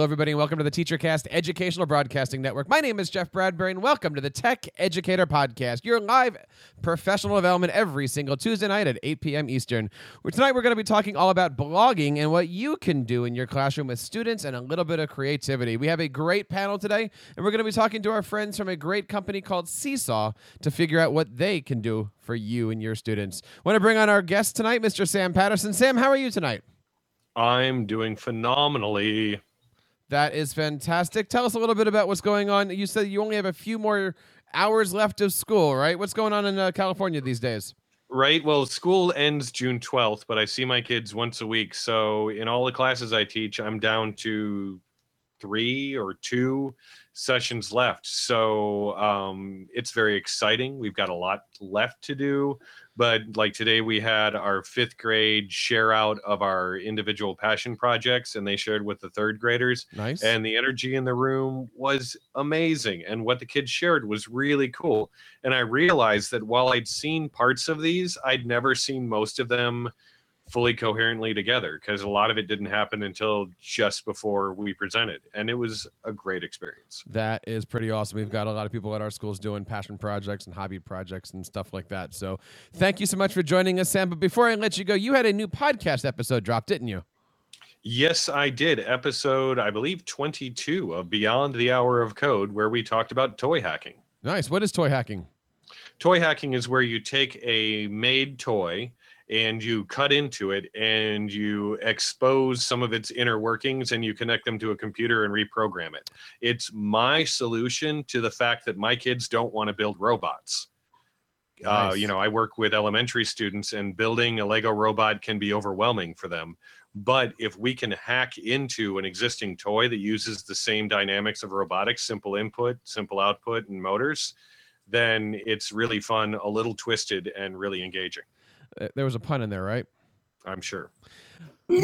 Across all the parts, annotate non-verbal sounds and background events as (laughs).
Hello, everybody, and welcome to the TeacherCast Educational Broadcasting Network. My name is Jeff Bradbury, and welcome to the Tech Educator Podcast, your live professional development every single Tuesday night at 8 p.m. Eastern. Where tonight we're going to be talking all about blogging and what you can do in your classroom with students and a little bit of creativity. We have a great panel today, and we're going to be talking to our friends from a great company called Seesaw to figure out what they can do for you and your students. want to bring on our guest tonight, Mr. Sam Patterson. Sam, how are you tonight? I'm doing phenomenally. That is fantastic. Tell us a little bit about what's going on. You said you only have a few more hours left of school, right? What's going on in uh, California these days? Right. Well, school ends June 12th, but I see my kids once a week. So in all the classes I teach, I'm down to three or two sessions left. So um, it's very exciting. We've got a lot left to do. But like today, we had our fifth grade share out of our individual passion projects, and they shared with the third graders. Nice. And the energy in the room was amazing. And what the kids shared was really cool. And I realized that while I'd seen parts of these, I'd never seen most of them fully coherently together because a lot of it didn't happen until just before we presented and it was a great experience that is pretty awesome we've got a lot of people at our schools doing passion projects and hobby projects and stuff like that so thank you so much for joining us sam but before i let you go you had a new podcast episode dropped didn't you Yes, I did. Episode, I believe, 22 of Beyond the Hour of Code, where we talked about toy hacking. Nice. What is toy hacking? Toy hacking is where you take a made toy and you cut into it and you expose some of its inner workings and you connect them to a computer and reprogram it. It's my solution to the fact that my kids don't want to build robots. Nice. Uh, you know, I work with elementary students, and building a Lego robot can be overwhelming for them. But if we can hack into an existing toy that uses the same dynamics of robotics, simple input, simple output, and motors, then it's really fun, a little twisted, and really engaging. Uh, there was a pun in there, right? I'm sure. (laughs)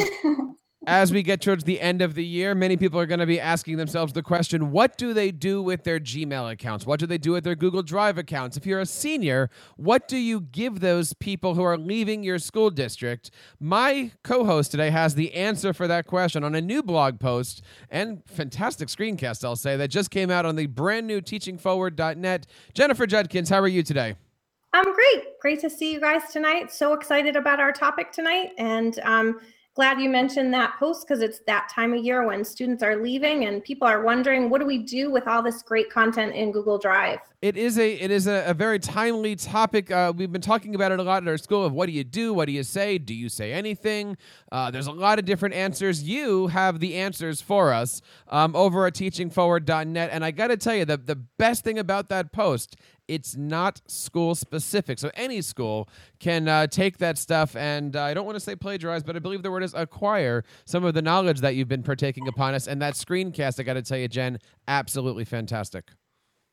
As we get towards the end of the year, many people are going to be asking themselves the question what do they do with their Gmail accounts? What do they do with their Google Drive accounts? If you're a senior, what do you give those people who are leaving your school district? My co host today has the answer for that question on a new blog post and fantastic screencast, I'll say, that just came out on the brand new teachingforward.net. Jennifer Judkins, how are you today? I'm great. Great to see you guys tonight. So excited about our topic tonight. And um, glad you mentioned that post because it's that time of year when students are leaving and people are wondering what do we do with all this great content in Google Drive. It is a it is a, a very timely topic. Uh, we've been talking about it a lot at our school. Of what do you do? What do you say? Do you say anything? Uh, there's a lot of different answers. You have the answers for us um, over at teachingforward.net. And I got to tell you, the the best thing about that post it's not school specific. So any school can uh, take that stuff and uh, I don't want to say plagiarize, but I believe the word is acquire some of the knowledge that you've been partaking upon us. And that screencast, I got to tell you, Jen, absolutely fantastic.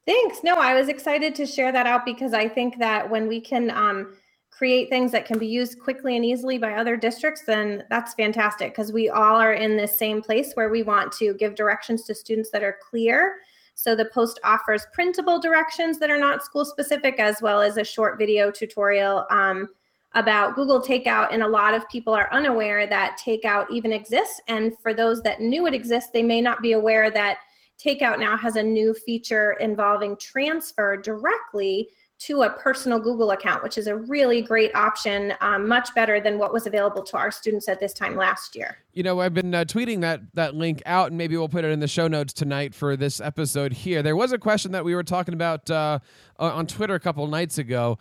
Thanks. No, I was excited to share that out because I think that when we can um, create things that can be used quickly and easily by other districts, then that's fantastic because we all are in this same place where we want to give directions to students that are clear so the post offers printable directions that are not school specific, as well as a short video tutorial um, about Google Takeout. And a lot of people are unaware that Takeout even exists. And for those that knew it exists, they may not be aware that Takeout now has a new feature involving transfer directly to a personal Google account, which is a really great option, um, much better than what was available to our students at this time last year. You know, I've been uh, tweeting that that link out, and maybe we'll put it in the show notes tonight for this episode here. There was a question that we were talking about uh, on Twitter a couple nights ago.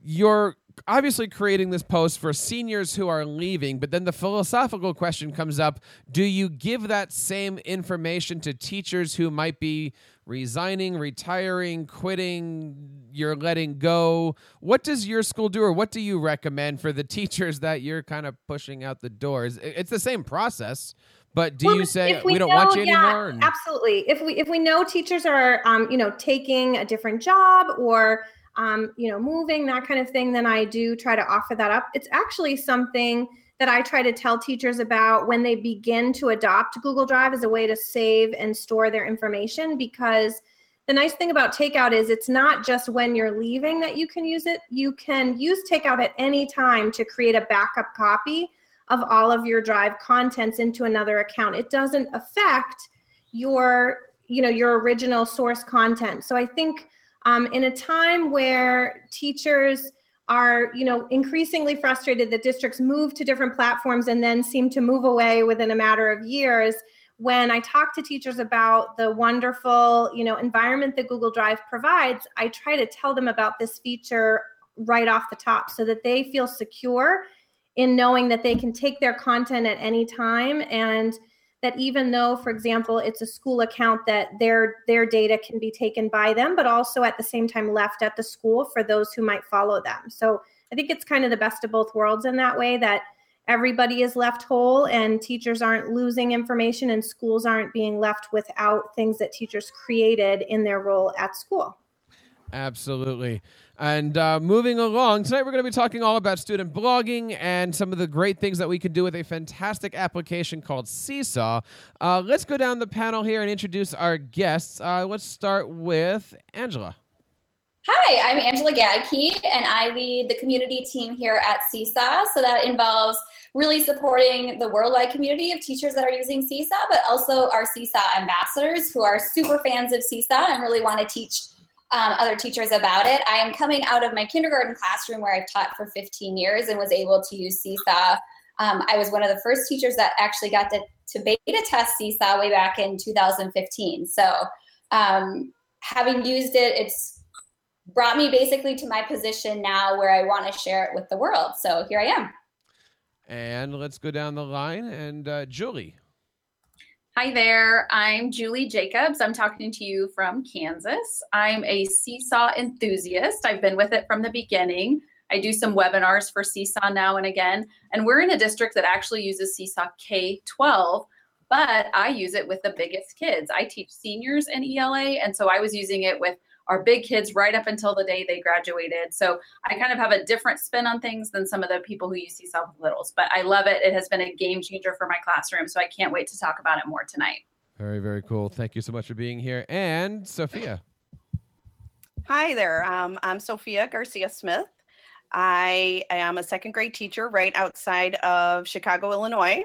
You're obviously creating this post for seniors who are leaving, but then the philosophical question comes up do you give that same information to teachers who might be resigning, retiring, quitting, you're letting go. What does your school do, or what do you recommend for the (laughs) teachers that you're kind of pushing out the doors? It's the same process. But do well, you say we, we, don't know, want you yeah, anymore? Absolutely. If we if we know teachers are um, you know taking a different job or um, you know moving that kind of thing, then I do try to offer that up. It's actually something that I try to tell teachers about when they begin to adopt Google Drive as a way to save and store their information because the nice thing about takeout is it's not just when you're leaving that you can use it. You can use takeout at any time to create a backup copy of all of your drive contents into another account. It doesn't affect your you know your original source content so i think um, in a time where teachers are you know increasingly frustrated that districts move to different platforms and then seem to move away within a matter of years when i talk to teachers about the wonderful you know environment that google drive provides i try to tell them about this feature right off the top so that they feel secure in knowing that they can take their content at any time and that even though for example it's a school account that their their data can be taken by them but also at the same time left at the school for those who might follow them. So i think it's kind of the best of both worlds in that way that everybody is left whole and teachers aren't losing information and schools aren't being left without things that teachers created in their role at school Absolutely. And uh, moving along, tonight we're going to be talking all about student blogging and some of the great things that we can do with a fantastic application called Seesaw. Uh, let's go down the panel here and introduce our guests. Uh, let's start with Angela. Hi, I'm Angela Gadke, and I lead the community team here at Seesaw. So that involves really supporting the worldwide community of teachers that are using Seesaw, but also our Seesaw ambassadors who are super fans of Seesaw and really want to teach um, other teachers about it. I am coming out of my kindergarten classroom where I've taught for 15 years and was able to use Seesaw. Um, I was one of the first teachers that actually got to, to beta test Seesaw way back in 2015. So, um, having used it, it's brought me basically to my position now where I want to share it with the world. So, here I am. And let's go down the line. And uh, Julie. Hi there, I'm Julie Jacobs. I'm talking to you from Kansas. I'm a Seesaw enthusiast. I've been with it from the beginning. I do some webinars for Seesaw now and again. And we're in a district that actually uses Seesaw K 12, but I use it with the biggest kids. I teach seniors in ELA, and so I was using it with our big kids right up until the day they graduated. So I kind of have a different spin on things than some of the people who use Seesaw with littles, but I love it. It has been a game changer for my classroom. So I can't wait to talk about it more tonight. Very, very cool. Thank you so much for being here. And Sophia. Hi there. Um, I'm Sophia Garcia Smith. I am a second grade teacher right outside of Chicago, Illinois.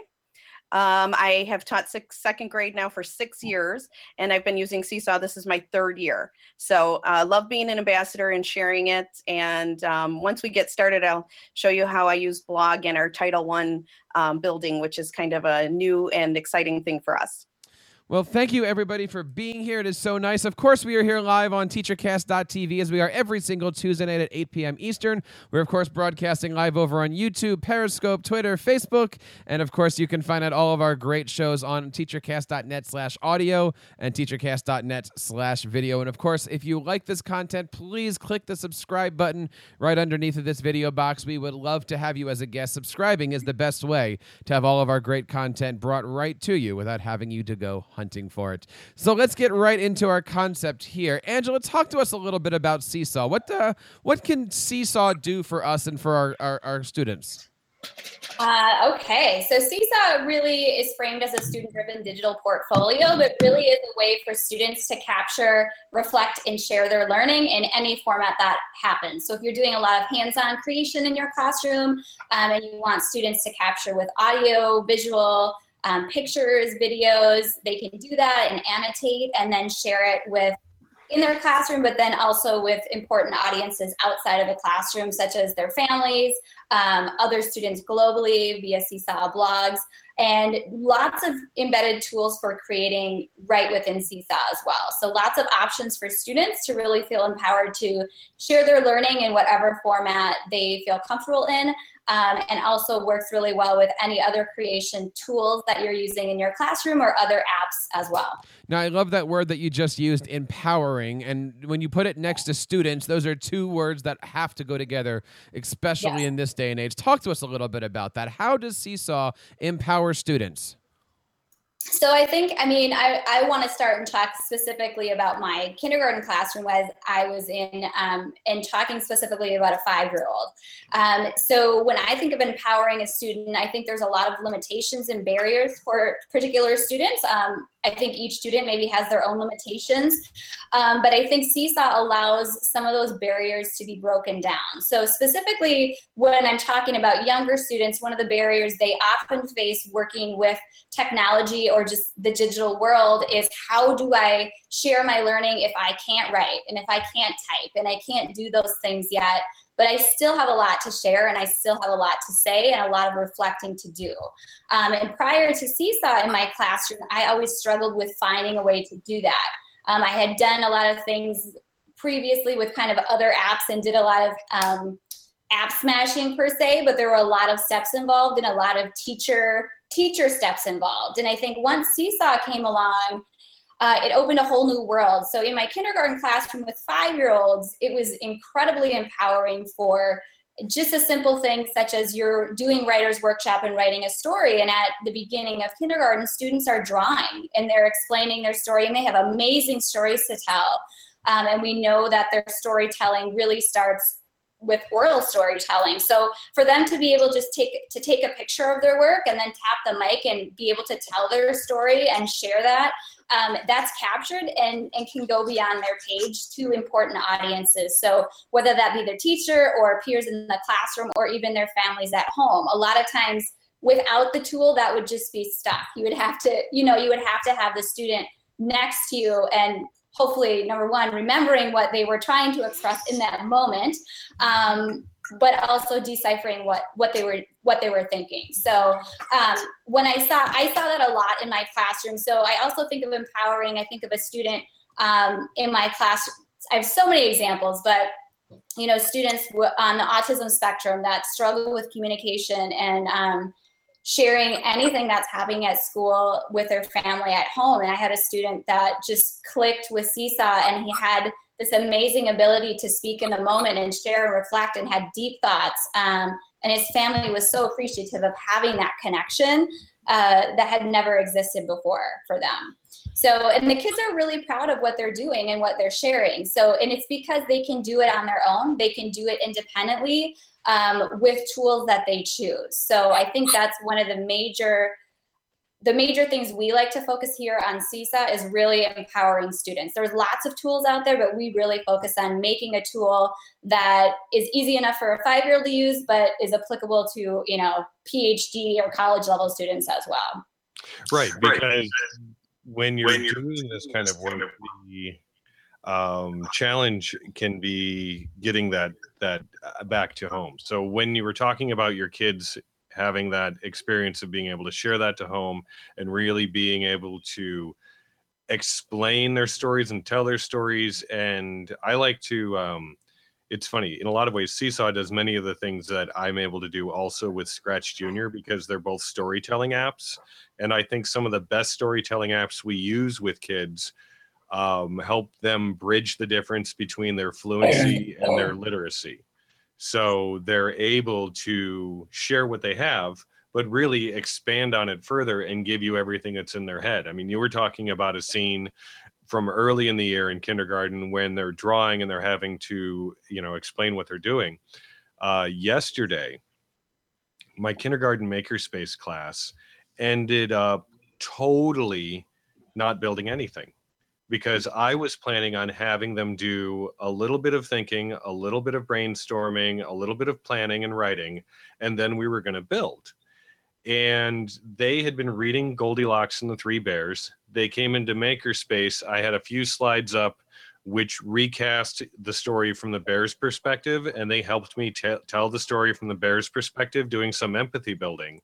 Um, I have taught six, second grade now for six years, and I've been using Seesaw. This is my third year. So I uh, love being an ambassador and sharing it. And um, once we get started, I'll show you how I use blog in our Title One um, building, which is kind of a new and exciting thing for us. Well, thank you everybody for being here. It is so nice. Of course, we are here live on teachercast.tv as we are every single Tuesday night at 8 p.m. Eastern. We're, of course, broadcasting live over on YouTube, Periscope, Twitter, Facebook, and, of course, you can find out all of our great shows on teachercast.net slash audio and teachercast.net slash video. And, of course, if you like this content, please click the subscribe button right underneath of this video box. We would love to have you as a guest. Subscribing is the best way to have all of our great content brought right to you without having you to go for it. So let's get right into our concept here. Angela, talk to us a little bit about Seesaw. What uh, what can Seesaw do for us and for our, our, our students? Uh, okay, so Seesaw really is framed as a student driven digital portfolio, but really is a way for students to capture, reflect, and share their learning in any format that happens. So, if you're doing a lot of hands on creation in your classroom um, and you want students to capture with audio, visual, um, pictures, videos. They can do that and annotate and then share it with in their classroom, but then also with important audiences outside of the classroom, such as their families, um, other students globally via Seesaw blogs, and lots of embedded tools for creating right within Seesaw as well. So lots of options for students to really feel empowered to share their learning in whatever format they feel comfortable in, um, and also works really well with any other creation tools that you're using in your classroom or other apps as well. Now, I love that word that you just used, empowering. And when you put it next to students, those are two words that have to go together, especially yes. in this day and age. Talk to us a little bit about that. How does Seesaw empower students? So I think, I mean, I, I want to start and talk specifically about my kindergarten classroom as I was in, um, and talking specifically about a five-year-old. Um, so when I think of empowering a student, I think there's a lot of limitations and barriers for particular students. Um, I think each student maybe has their own limitations. Um, but I think Seesaw allows some of those barriers to be broken down. So, specifically, when I'm talking about younger students, one of the barriers they often face working with technology or just the digital world is how do I share my learning if I can't write and if I can't type and I can't do those things yet? But I still have a lot to share and I still have a lot to say and a lot of reflecting to do. Um, and prior to Seesaw in my classroom, I always struggled with finding a way to do that. Um, I had done a lot of things previously with kind of other apps and did a lot of um, app smashing per se, but there were a lot of steps involved and a lot of teacher teacher steps involved. And I think once Seesaw came along, uh, it opened a whole new world. So in my kindergarten classroom with five year olds, it was incredibly empowering for just a simple thing such as you're doing writer's workshop and writing a story. And at the beginning of kindergarten, students are drawing and they're explaining their story and they have amazing stories to tell. Um, and we know that their storytelling really starts with oral storytelling. So for them to be able just take to take a picture of their work and then tap the mic and be able to tell their story and share that um, that's captured and, and can go beyond their page to important audiences. So whether that be their teacher or peers in the classroom or even their families at home, a lot of times without the tool that would just be stuck. You would have to, you know, you would have to have the student next to you and hopefully number one remembering what they were trying to express in that moment um, but also deciphering what what they were what they were thinking. So um, when I saw I saw that a lot in my classroom. So I also think of empowering. I think of a student um, in my class. I have so many examples, but you know, students on the autism spectrum that struggle with communication and um, sharing anything that's happening at school with their family at home. And I had a student that just clicked with Seesaw, and he had this amazing ability to speak in the moment and share and reflect and had deep thoughts. Um, and his family was so appreciative of having that connection uh, that had never existed before for them. So, and the kids are really proud of what they're doing and what they're sharing. So, and it's because they can do it on their own, they can do it independently um, with tools that they choose. So, I think that's one of the major the major things we like to focus here on Seesaw is really empowering students. There's lots of tools out there, but we really focus on making a tool that is easy enough for a five-year-old to use, but is applicable to you know PhD or college level students as well. Right, because when you're, when you're doing this kind of work, the um, challenge can be getting that that uh, back to home. So when you were talking about your kids having that experience of being able to share that to home and really being able to explain their stories and tell their stories. And i like to um, it's funny in a lot of ways seesaw does many of the things that i'm able to do also with scratch junior because they're both storytelling apps. And i think some of the best storytelling apps we use with kids um, help them bridge the difference between their (clears throat) fluency and their literacy so they're able to share what they have, but really expand on it further and give you everything that's in their head. I mean, you were talking about a scene from early in the year in kindergarten when they're drawing and they're having to, you know, explain what they're doing. Uh, yesterday, my kindergarten makerspace class ended up totally not building anything because I was planning on having them do a little bit of thinking, a little bit of brainstorming, a little bit of planning and writing, and then we were going to build. And they had been reading Goldilocks and the Three Bears. They came into Makerspace. I had a few slides up which recast the story from the bear's perspective, and they helped me t- tell the story from the bear's perspective, doing some empathy building.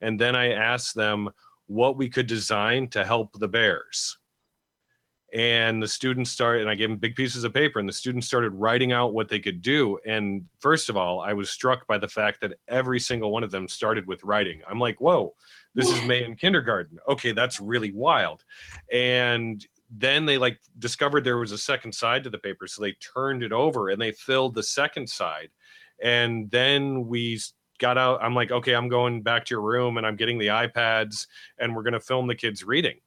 And then I asked them what we could design to help the bears and the students started and i gave them big pieces of paper and the students started writing out what they could do. And first of all i was struck by the fact that every single one of them started with writing. I'm like whoa this is may in kindergarten. Okay that's really wild. And then they like discovered there was a second side to the paper so they turned it over and they filled the second side. And then we got out i'm like okay i'm going back to your room and i'm getting the ipads and we're going to film the kids reading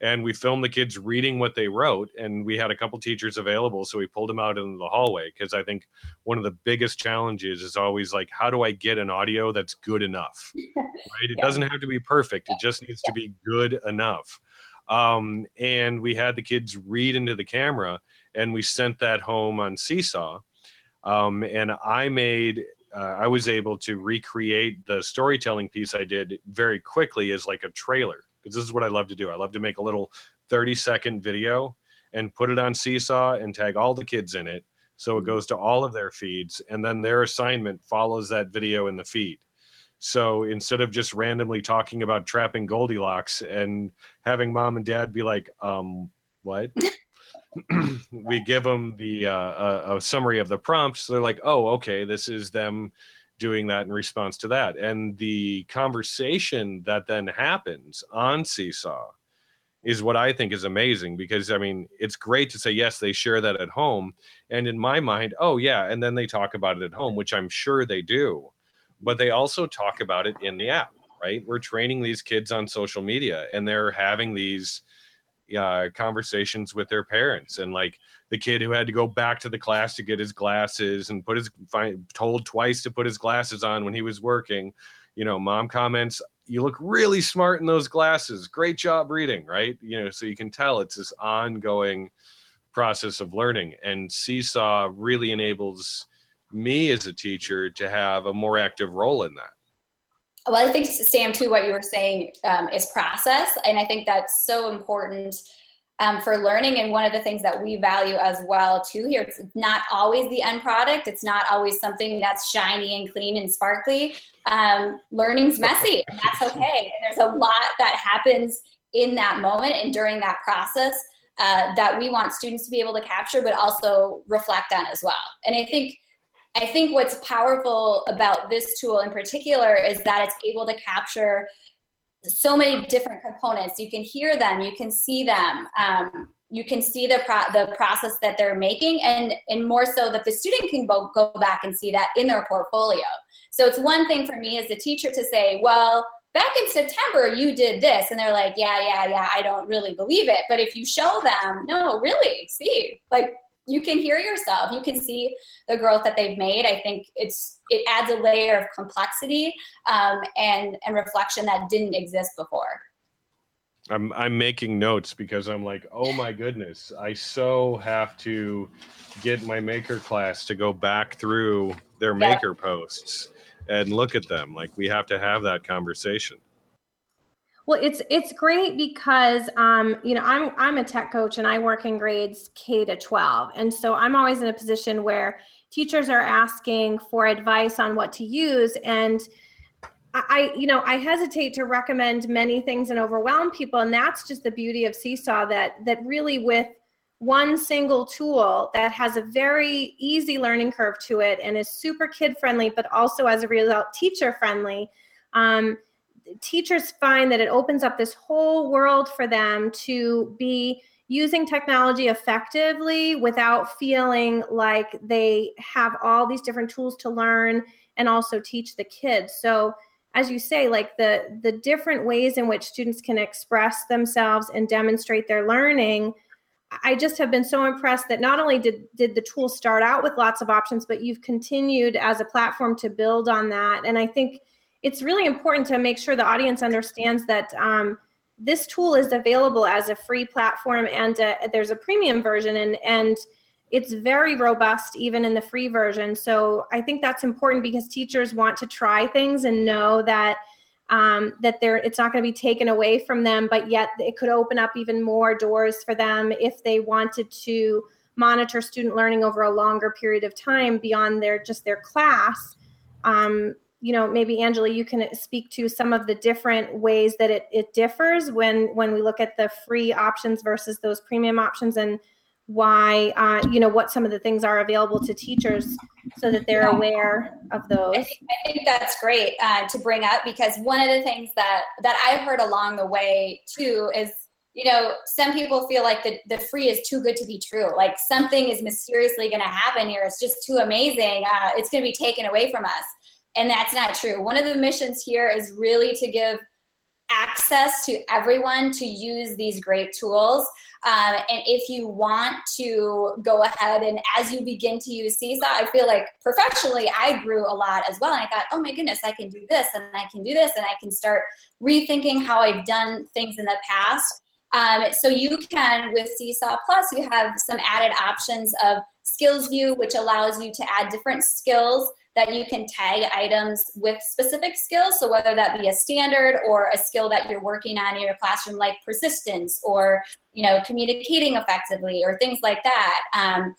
and we filmed the kids reading what they wrote and we had a couple teachers available so we pulled them out into the hallway because i think one of the biggest challenges is always like how do i get an audio that's good enough (laughs) right it yeah. doesn't have to be perfect it just needs yeah. to be good enough Um, and we had the kids read into the camera, and we sent that home on Seesaw. Um, and I made, uh, I was able to recreate the storytelling piece I did very quickly as like a trailer because this is what I love to do. I love to make a little 30 second video and put it on Seesaw and tag all the kids in it. So it goes to all of their feeds, and then their assignment follows that video in the feed. So instead of just randomly talking about trapping Goldilocks and having mom and dad be like, um, what? (laughs) (clears throat) we give them the uh, a, a summary of the prompts. So they're like, oh, okay, this is them doing that in response to that. And the conversation that then happens on Seesaw is what I think is amazing because I mean, it's great to say, yes, they share that at home. And in my mind, oh, yeah. And then they talk about it at home, which I'm sure they do. But they also talk about it in the app, right? We're training these kids on social media and they're having these uh, conversations with their parents and like the kid who had to go back to the class to get his glasses and put his find, told twice to put his glasses on when he was working. You know mom comments you look really smart in those glasses. Great job reading right? You know so you can tell it's this ongoing process of learning. And seesaw really enables me as a teacher to have a more active role in that well, I think Sam, too, what you were saying um, is process, and I think that's so important um, for learning. And one of the things that we value as well, too, here, it's not always the end product. It's not always something that's shiny and clean and sparkly. Um, learning's messy, and that's okay. And there's a lot that happens in that moment and during that process uh, that we want students to be able to capture, but also reflect on as well. And I think I think what's powerful about this tool in particular is that it's able to capture so many different components. You can hear them, you can see them, um, you can see the pro- the process that they're making, and and more so that the student can go, go back and see that in their portfolio. So it's one thing for me as a teacher to say, well, back in September you did this, and they're like, yeah, yeah, yeah, I don't really believe it. But if you show them, no, really, see, like you can hear yourself. You can see the growth that they've made. I think it's it adds a layer of complexity um, and and reflection that didn't exist before. I'm i'm making notes because i'm like oh my goodness i so have to get my maker class to go back through their maker posts and look at them. Like we have to have that conversation well, it's it's great because um, you know I'm I'm a tech coach and I work in grades K to 12, and so I'm always in a position where teachers are asking for advice on what to use, and I you know I hesitate to recommend many things and overwhelm people, and that's just the beauty of Seesaw that that really with one single tool that has a very easy learning curve to it and is super kid friendly, but also as a result teacher friendly. Um, teachers find that it opens up this whole world for them to be using technology effectively without feeling like they have all these different tools to learn and also teach the kids. So as you say like the the different ways in which students can express themselves and demonstrate their learning i just have been so impressed that not only did did the tool start out with lots of options but you've continued as a platform to build on that. And i think it's really important to make sure the audience understands that um, this tool is available as a free platform and uh, there's a premium version and and it's very robust even in the free version. So i think that's important because teachers want to try things and know that um, that they're it's not going to be taken away from them but yet it could open up even more doors for them if they wanted to monitor student learning over a longer period of time beyond their just their class. Um, you know maybe angela you can speak to some of the different ways that it, it differs when when we look at the free options versus those premium options and why uh, you know what some of the things are available to teachers so that they're aware of those. I think, I think that's great uh, to bring up because one of the things that that i've heard along the way too is you know some people feel like the, the free is too good to be true. Like something is mysteriously going to happen here. It's just too amazing uh, it's going to be taken away from us and that's not true. One of the missions here is really to give access to everyone to use these great tools. Um, and if you want to go ahead and as you begin to use Seesaw, I feel like professionally I grew a lot as well. And I thought, oh my goodness, I can do this and I can do this and I can start rethinking how I've done things in the past. Um, so you can, with Seesaw Plus, you have some added options of Skills View, which allows you to add different skills that you can tag items with specific skills. So whether that be a standard or a skill that you're working on in your classroom, like persistence or you know communicating effectively or things like that. Um,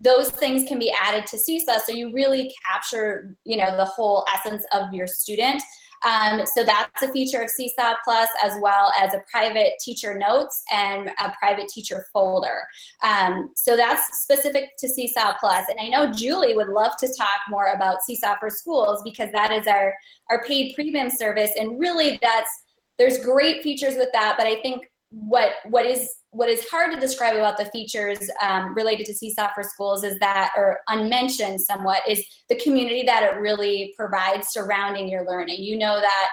those things can be added to Seesaw, so you really capture you know the whole essence of your student. Um, so that's a feature of Seesaw Plus, as well as a private teacher notes and a private teacher folder. Um, so that's specific to Seesaw Plus. And I know Julie would love to talk more about Seesaw for Schools because that is our, our paid premium service. And really that's, there's great features with that, but I think what what is what is hard to describe about the features um, related to Seesaw for Schools is that, or unmentioned somewhat, is the community that it really provides surrounding your learning. You know that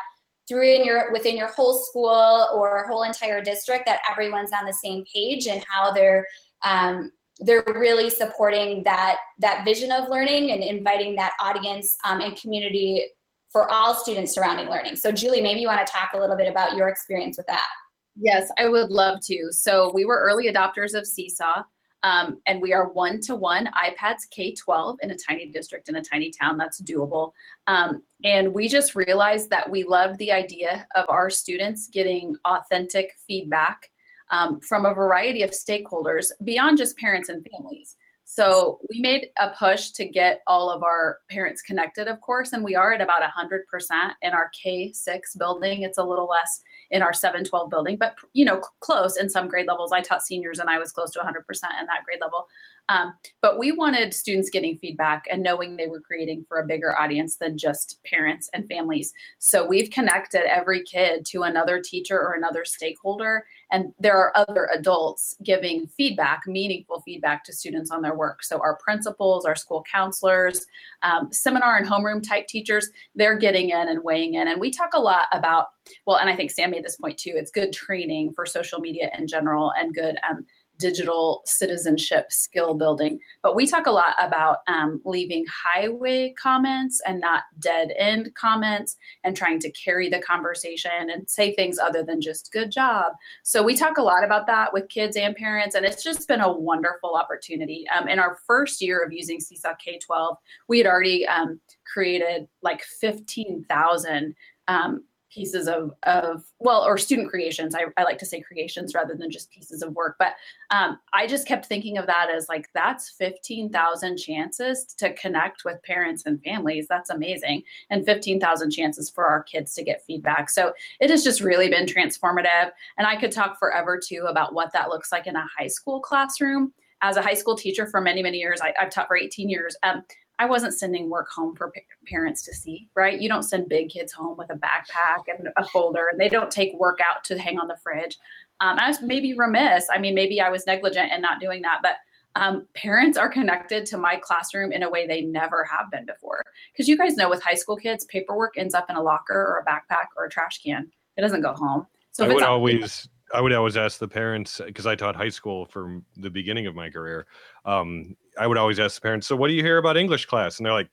through in your within your whole school or whole entire district that everyone's on the same page and how they're um, they're really supporting that that vision of learning and inviting that audience um, and community for all students surrounding learning. So Julie, maybe you want to talk a little bit about your experience with that. Yes, I would love to. So we were early adopters of Seesaw, um, and we are one to one iPads K 12 in a tiny district in a tiny town. That's doable. Um, and we just realized that we loved the idea of our students getting authentic feedback um, from a variety of stakeholders beyond just parents and families. So we made a push to get all of our parents connected, of course, and we are at about 100% in our K6 building. It's a little less in our 712 building, but you know, close in some grade levels. I taught seniors and I was close to 100% in that grade level. Um, but we wanted students getting feedback and knowing they were creating for a bigger audience than just parents and families. So we've connected every kid to another teacher or another stakeholder. And there are other adults giving feedback, meaningful feedback to students on their work. So our principals, our school counselors, um, seminar and homeroom type teachers, they're getting in and weighing in. And we talk a lot about, well, and I think Sam made this point too, it's good training for social media in general and good um, digital citizenship skill building. But we talk a lot about um, leaving highway comments and not dead end comments and trying to carry the conversation and say things other than just good job. So we talk a lot about that with kids and parents, and it's just been a wonderful opportunity. Um, in our first year of using Seesaw K 12, we had already um, created like 15,000 um, pieces of of well or student creations. I, I like to say creations rather than just pieces of work but um, i just kept thinking of that as like that's 15000 chances to connect with parents and families. That's amazing. And 15000 chances for our kids to get feedback. So it has just really been transformative. And i could talk forever too about what that looks like in a high school classroom. As a high school teacher for many many years I, have taught for 18 years. Um, I wasn't sending work home for pa- parents to see, right? You don't send big kids home with a backpack and a folder, and they don't take work out to hang on the fridge. Um, I was maybe remiss. I mean, maybe I was negligent in not doing that, but um, parents are connected to my classroom in a way they never have been before. Because you guys know, with high school kids, paperwork ends up in a locker or a backpack or a trash can. It doesn't go home. So I would always I would always ask the parents because I taught high school from the beginning of my career. Um, I would always ask the parents, "So what do you hear about English class?" And they're like,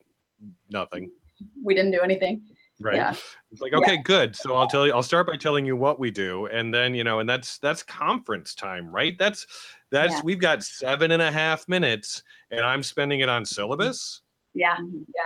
"Nothing." We didn't do anything. Right. Yeah. It's like, okay, yeah. good. So I'll tell you. I'll start by telling you what we do, and then you know, and that's that's conference time, right? That's that's yeah. we've got seven and a half minutes, and I'm spending it on syllabus. Yeah. Yeah.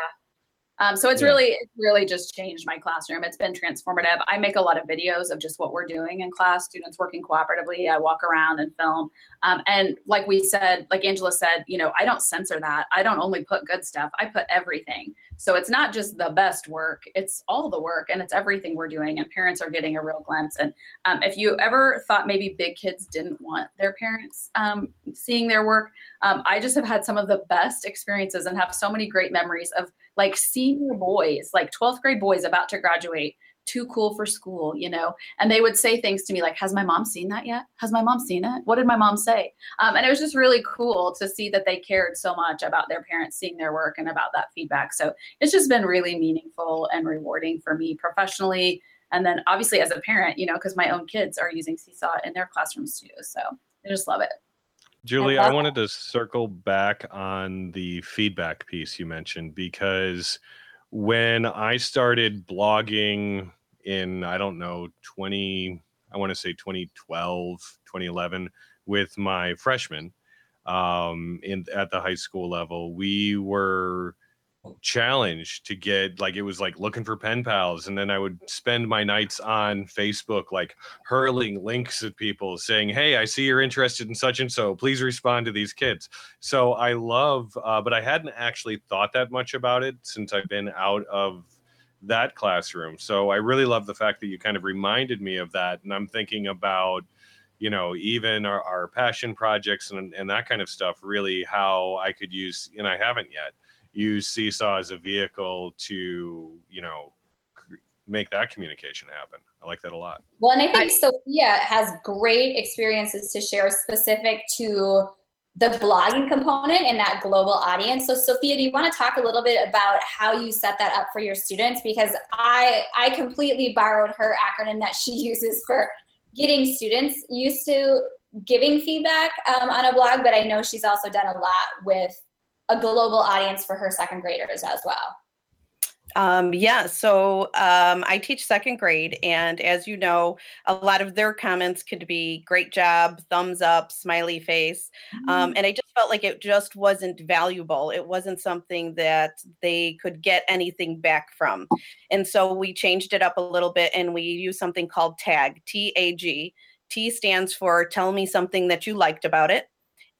Um, so it's yeah. really, it's really just changed my classroom. It's been transformative. I make a lot of videos of just what we're doing in class, students working cooperatively. I walk around and film. Um, and like we said, like Angela said, you know, I don't censor that. I don't only put good stuff. I put everything. So it's not just the best work, it's all the work and it's everything we're doing. And parents are getting a real glimpse. And um, if you ever thought maybe big kids didn't want their parents um, seeing their work, um, I just have had some of the best experiences and have so many great memories of like senior boys, like 12th grade boys about to graduate too cool for school, you know? And they would say things to me like, Has my mom seen that yet? Has my mom seen it? What did my mom say? Um, and it was just really cool to see that they cared so much about their parents seeing their work and about that feedback. So it's just been really meaningful and rewarding for me professionally. And then obviously as a parent, you know, because my own kids are using Seesaw in their classrooms too. So I just love it. Julie, I, I wanted to circle back on the feedback piece you mentioned because when I started blogging in I don't know 20 I want to say 2012, 2011 with my freshmen um, in at the high school level. We were challenged to get like it was like looking for pen pals and then i would spend my nights on facebook like hurling links at people saying hey i see you're interested in such and so. Please respond to these kids. So i love uh, but i hadn't actually thought that much about it since i've been out of that classroom. So i really love the fact that you kind of reminded me of that and i'm thinking about you know even our, our passion projects and, and that kind of stuff really how i could use and i haven't yet use seesaw as a vehicle to you know make that communication happen. I like that a lot. Well and i think I, sophia has great experiences to share specific to the blogging component and that global audience. So sophia do you want to talk a little bit about how you set that up for your students? Because i i completely borrowed her acronym that she (laughs) uses for getting students used to giving feedback um, on a blog but i know she's also done a lot with a global audience for her second graders as well? Um, yeah, so um, I teach second grade, and as you know, a lot of their comments could be great job, thumbs up, smiley face. Um, mm-hmm. Um, and I just felt like it just wasn't valuable. It wasn't something that they could get anything back from. And so we changed it up a little bit and we use something called TAG, T A G. T stands for tell me something that you liked about it.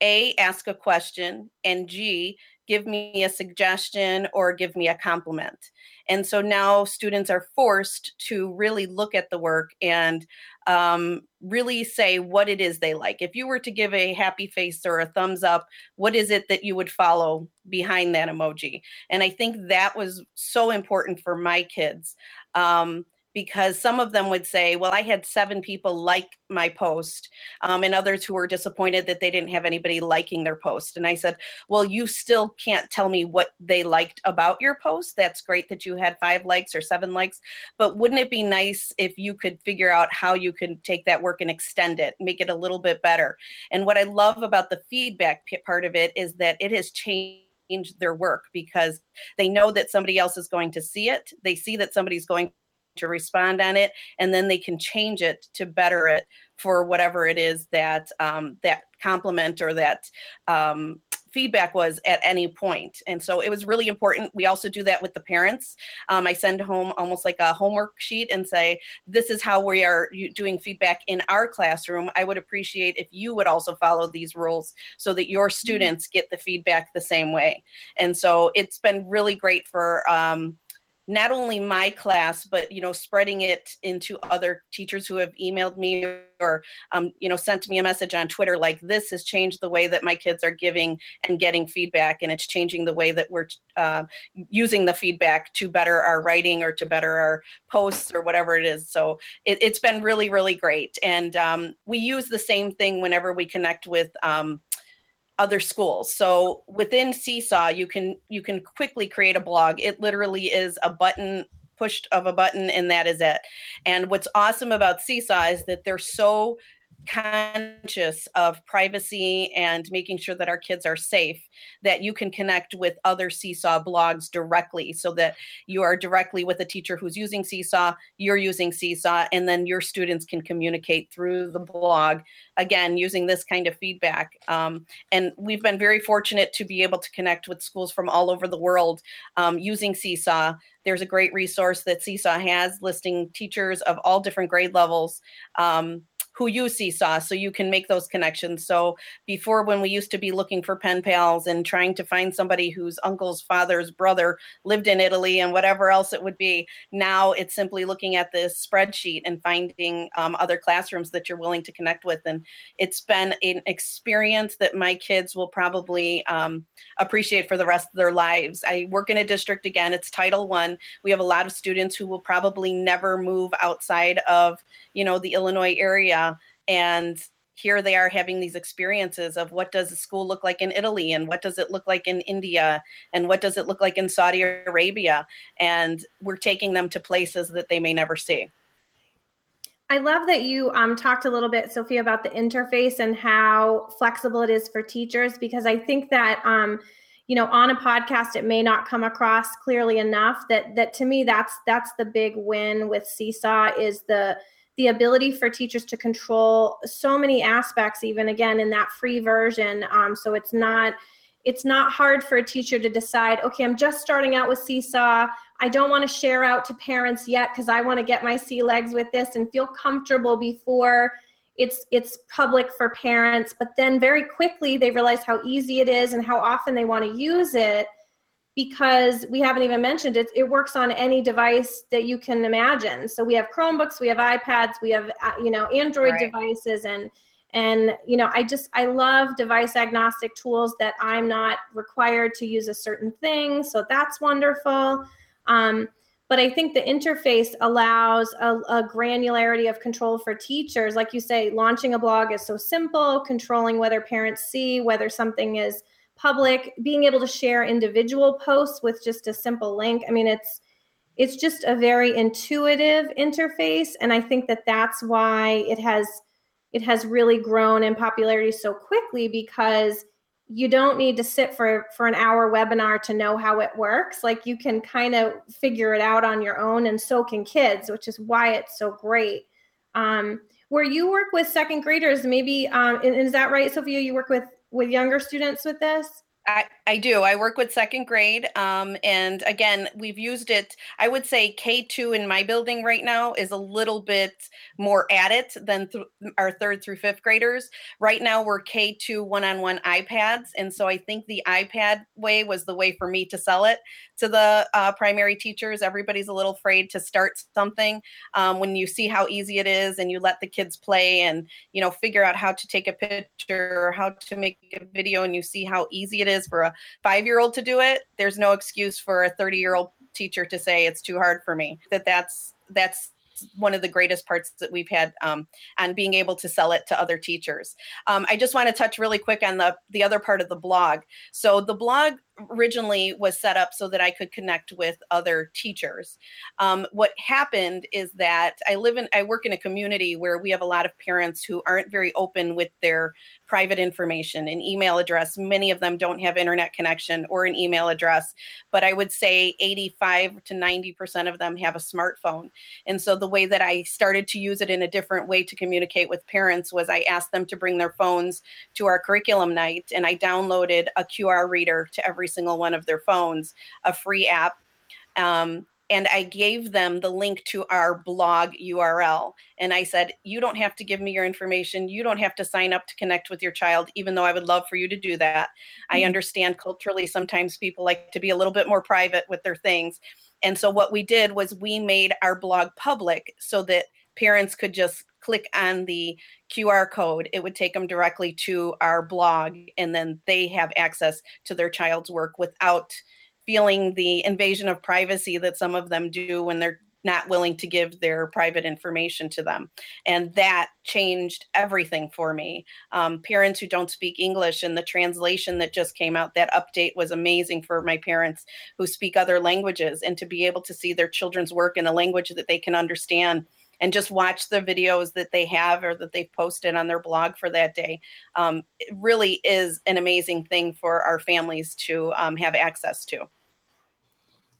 A, ask a question, and G, give me a suggestion or give me a compliment. And so now students are forced to really look at the work and um, really say what it is they like. If you were to give a happy face or a thumbs up, what is it that you would follow behind that emoji? And I think that was so important for my kids. Um, because some of them would say, Well, I had seven people like my post, um, and others who were disappointed that they didn't have anybody liking their post. And I said, Well, you still can't tell me what they liked about your post. That's great that you had five likes or seven likes, but wouldn't it be nice if you could figure out how you can take that work and extend it, make it a little bit better? And what I love about the feedback part of it is that it has changed their work because they know that somebody else is going to see it. They see that somebody's going to respond on it and then they can change it to better it for whatever it is that um, that compliment or that um, feedback was at any point. and so it was really important we also do that with the parents um, i send home almost like a homework sheet and say this is how we are doing feedback in our classroom i would appreciate if you would also follow these rules so that your mm-hmm. students get the feedback the same way and so it's been really great for um, not only my class but you know spreading it into other teachers who have emailed me or um, you know sent me a message on twitter like this has changed the way that my kids are giving and getting feedback and it's changing the way that we're uh, using the feedback to better our writing or to better our posts or whatever it is. So it, has been really really great. And um, we use the same thing whenever we connect with um, other schools. So within Seesaw, you can you can quickly create a blog. It literally is a button pushed of a button and that is it. And what's awesome about Seesaw is that they're so conscious of privacy and making sure that our kids are safe that you can connect with other seesaw blogs directly so that you are directly with a teacher who's using seesaw you're using seesaw and then your students can communicate through the blog again using this kind of feedback um, and we've been very fortunate to be able to connect with schools from all over the world um, using seesaw. There's a great resource that seesaw has listing teachers of all different grade levels um, who you Seesaw so you can make those connections. So before when we used to be looking for pen pals and trying to find somebody whose uncle's father's brother lived in Italy and whatever else it would be, now it's simply looking at this spreadsheet and finding um, other classrooms that you're willing to connect with. And it's been an experience that my kids will probably um, appreciate for the rest of their lives. I work in a district again, it's Title One. We have a lot of students who will probably never move outside of, you know, the Illinois area and here they are having these experiences of what does a school look like in Italy and what does it look like in India and what does it look like in Saudi Arabia and we're taking them to places that they may never see. I love that you um, talked a little bit, Sophia, about the interface and how flexible it is for teachers because I think that um, you know on a podcast it may not come across clearly enough that that to me that's that's the big win with Seesaw is the the ability for teachers to control so many aspects, even again in that free version. Um, so it's not it's not hard for a teacher to decide, okay, I'm just starting out with Seesaw. I don't want to share out to parents yet because I want to get my sea legs with this and feel comfortable before it's it's public for parents. But then very quickly they realize how easy it is and how often they want to use it because we haven't even mentioned it. It works on any device that you can imagine. So we have Chromebooks, we have iPads, we have uh, you know Android right. devices and and you know i just i love device agnostic tools that i'm not required to use a certain thing so that's wonderful um, but i think the interface allows a, a, granularity of control for teachers like you say launching a blog is so simple controlling whether parents see whether something is public being able to share individual posts with just a simple link. I mean it's it's just a very intuitive interface and i think that that's why it has it has really grown in popularity so quickly because you don't need to sit for for an hour webinar to know how it works. Like you can kind of figure it out on your own and so can kids which is why it's so great. Um, where you work with second graders maybe um, is that right sophia? You work with with younger students with this I, I do. I work with second grade. Um, and again, we've used it. I would say K2 in my building right now is a little bit more at it than th- our third through fifth graders. Right now, we're K2 one on one iPads. And so I think the iPad way was the way for me to sell it to the uh, primary teachers. Everybody's a little afraid to start something um, when you see how easy it is and you let the kids play and you know figure out how to take a picture or how to make a video and you see how easy it is for a five year old to do it. There's no excuse for a 30 year old teacher to say it's too hard for me. That that's that's one of the greatest parts that we've had um, on being able to sell it to other teachers. Um, I just want to touch really quick on the the other part of the blog. So the blog originally was set up so that I could connect with other teachers. Um, what happened is that I live in, I work in a community where we have a lot of parents who aren't very open with their private information and email address. Many of them don't have internet connection or an email address, but I would say 85 to 90% of them have a smartphone. And so the way that I started to use it in a different way to communicate with parents was I asked them to bring their phones to our curriculum night and I downloaded a QR reader to every single one of their phones, a free app. Um, and I gave them the link to our blog URL. And I said, You don't have to give me your information. You don't have to sign up to connect with your child, even though I would love for you to do that. Mm-hmm. I understand culturally, sometimes people like to be a little bit more private with their things. And so, what we did was we made our blog public so that parents could just click on the QR code, it would take them directly to our blog, and then they have access to their child's work without feeling the invasion of privacy that some of them do when they're not willing to give their private information to them. And that changed everything for me. Um, parents who don't speak English and the translation that just came out, that update was amazing for my parents who speak other languages and to be able to see their children's work in a language that they can understand and just watch the videos that they have or that they've posted on their blog for that day. Um, it really is an amazing thing for our families to um, have access to.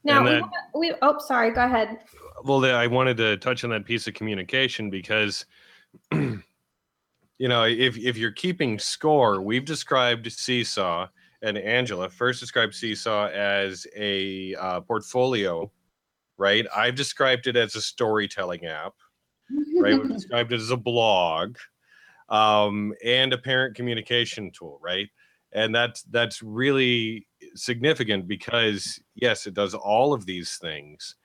Now, that, we, we, oh, sorry, go ahead. Well, I wanted to touch on that piece of communication because, (clears throat) you know, if, if you're keeping score, we've described Seesaw and Angela first described Seesaw as a uh, portfolio, right? I've described it as a storytelling app right? We've (laughs) described it as a blog um, and a parent communication tool, right? And that's that's really significant because yes, it does all of these things.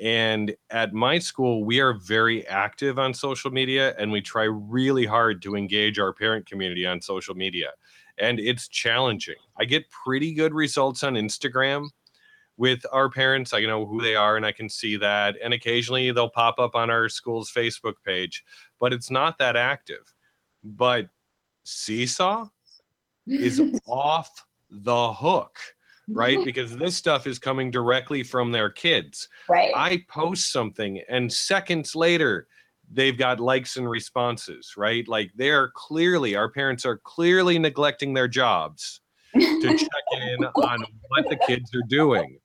And at my school, we are very active on social media and we try really hard to engage our parent community on social media. And it's challenging. I get pretty good results on Instagram with our parents. I know who they are and I can see that. And occasionally they'll pop up on our school's Facebook page, but it's not that active. But Seesaw is (laughs) off the hook, right? (laughs) Because this stuff is coming directly from their kids. Right. I post something and seconds later, they've got likes and responses, right? Like they're clearly, our parents are clearly neglecting their jobs to check in (laughs) on what the kids are doing.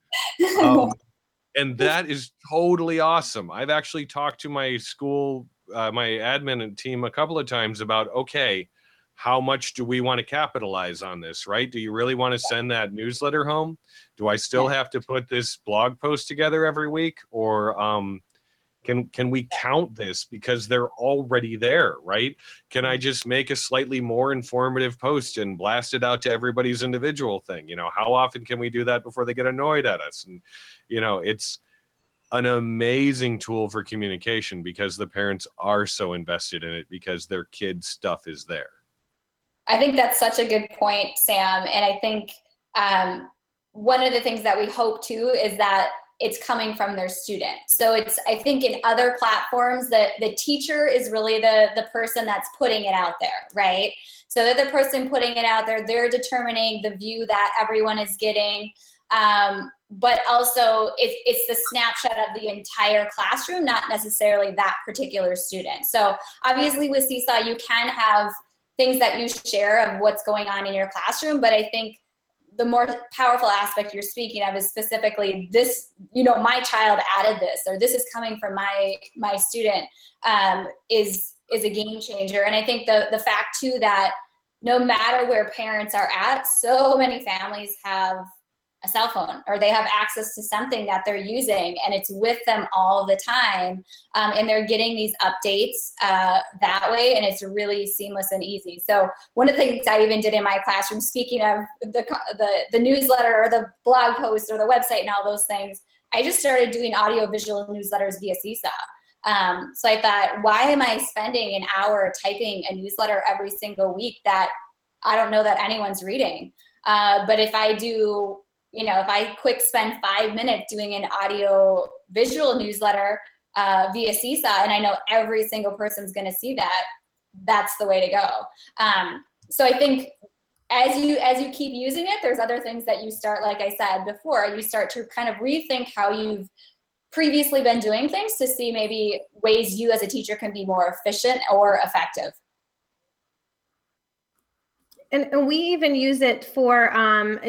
Um, (laughs) and that is totally awesome. I've actually talked to my school uh, my admin team a couple of times about okay, how much do we want to capitalize on this, right? Do you really want to send that newsletter home? Do I still have to put this blog post together every week, or um, can can we count this because they're already there, right? Can I just make a slightly more informative post and blast it out to everybody's individual thing? You know, how often can we do that before they get annoyed at us? And you know, it's an amazing tool for communication because the parents are so invested in it because their kids' stuff is there. I think that's such a good point, Sam. And I think um, one of the things that we hope too is that it's coming from their student. So it's I think in other platforms that the teacher is really the the person that's putting it out there, right? So they're the person putting it out there. They're determining the view that everyone is getting. Um, but also it's, it's the snapshot of the entire classroom, not necessarily that particular student. So obviously with Seesaw, you can have things that you share of what's going on in your classroom, but I think the more powerful aspect you're speaking of is specifically this you know my child added this or this is coming from my my student um, is is a game changer. And i think the the fact too that no matter where parents are at so many families have a cell phone or they have access to something that they're using and it's with them all the time um, and they're getting these updates uh, that way and it's really seamless and easy. So one of the things i even did in my classroom speaking of the, the, the newsletter or the blog post or the website and all those things i just started doing audio visual newsletters via seesaw. Um, so i thought why am i spending an hour typing a newsletter every single week that i don't know that anyone's reading? Uh, but if i do you know, if I quick spend five minutes doing an audio visual newsletter uh, via Seesaw, and I know every single person's going to see that, that's the way to go. Um, so I think as you as you keep using it, there's other things that you start, like I said before, you start to kind of rethink how you've previously been doing things to see maybe ways you as a teacher can be more efficient or effective. And, and we even use it for um,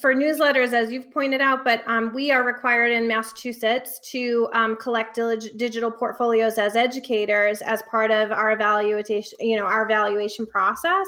for newsletters, as you've pointed out. But um, we are required in Massachusetts to um, collect digital portfolios as educators as part of our evaluation, you know, our evaluation process.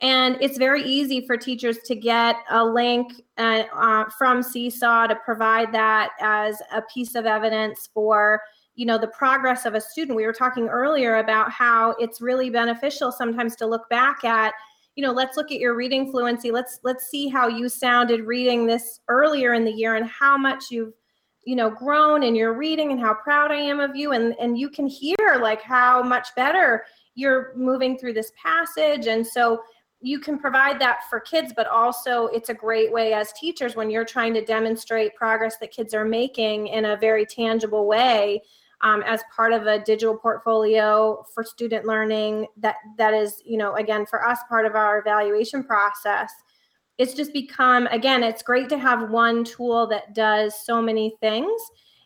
And it's very easy for teachers to get a link uh, uh, from Seesaw to provide that as a piece of evidence for you know the progress of a student. We were talking earlier about how it's really beneficial sometimes to look back at you know let's look at your reading fluency. Let's let's see how you sounded reading this earlier in the year and how much you've you know grown in your reading and how proud i am of you. And and you can hear like how much better you're moving through this passage. And so you can provide that for kids but also it's a great way as teachers when you're trying to demonstrate progress that kids are making in a very tangible way um, as part of a digital portfolio for student learning that that is you know again for us part of our evaluation process. It's just become again it's great to have one tool that does so many things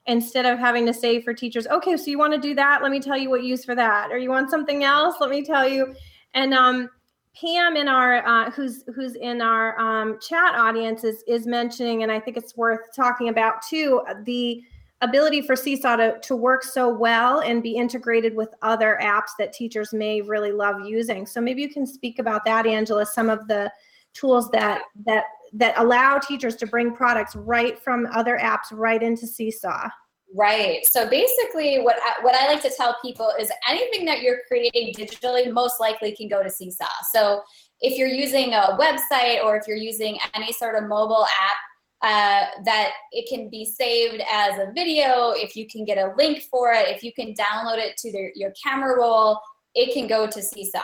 instead of having to say for teachers okay so you want to do that? Let me tell you what use for that. Or you want something else? Let me tell you. And um, Pam in our uh, who's who's in our um, chat audience is is mentioning, and I think it's worth talking about too. The ability for Seesaw to, to work so well and be integrated with other apps that teachers may really love using. So maybe you can speak about that, Angela, some of the tools that that that allow teachers to bring products right from other apps right into Seesaw. Right. So basically, what I, what I like to tell people is anything that you're creating digitally most likely can go to Seesaw. So if you're using a website or if you're using any sort of mobile app uh, that it can be saved as a video. If you can get a link for it, if you can download it to your camera roll, it can go to Seesaw.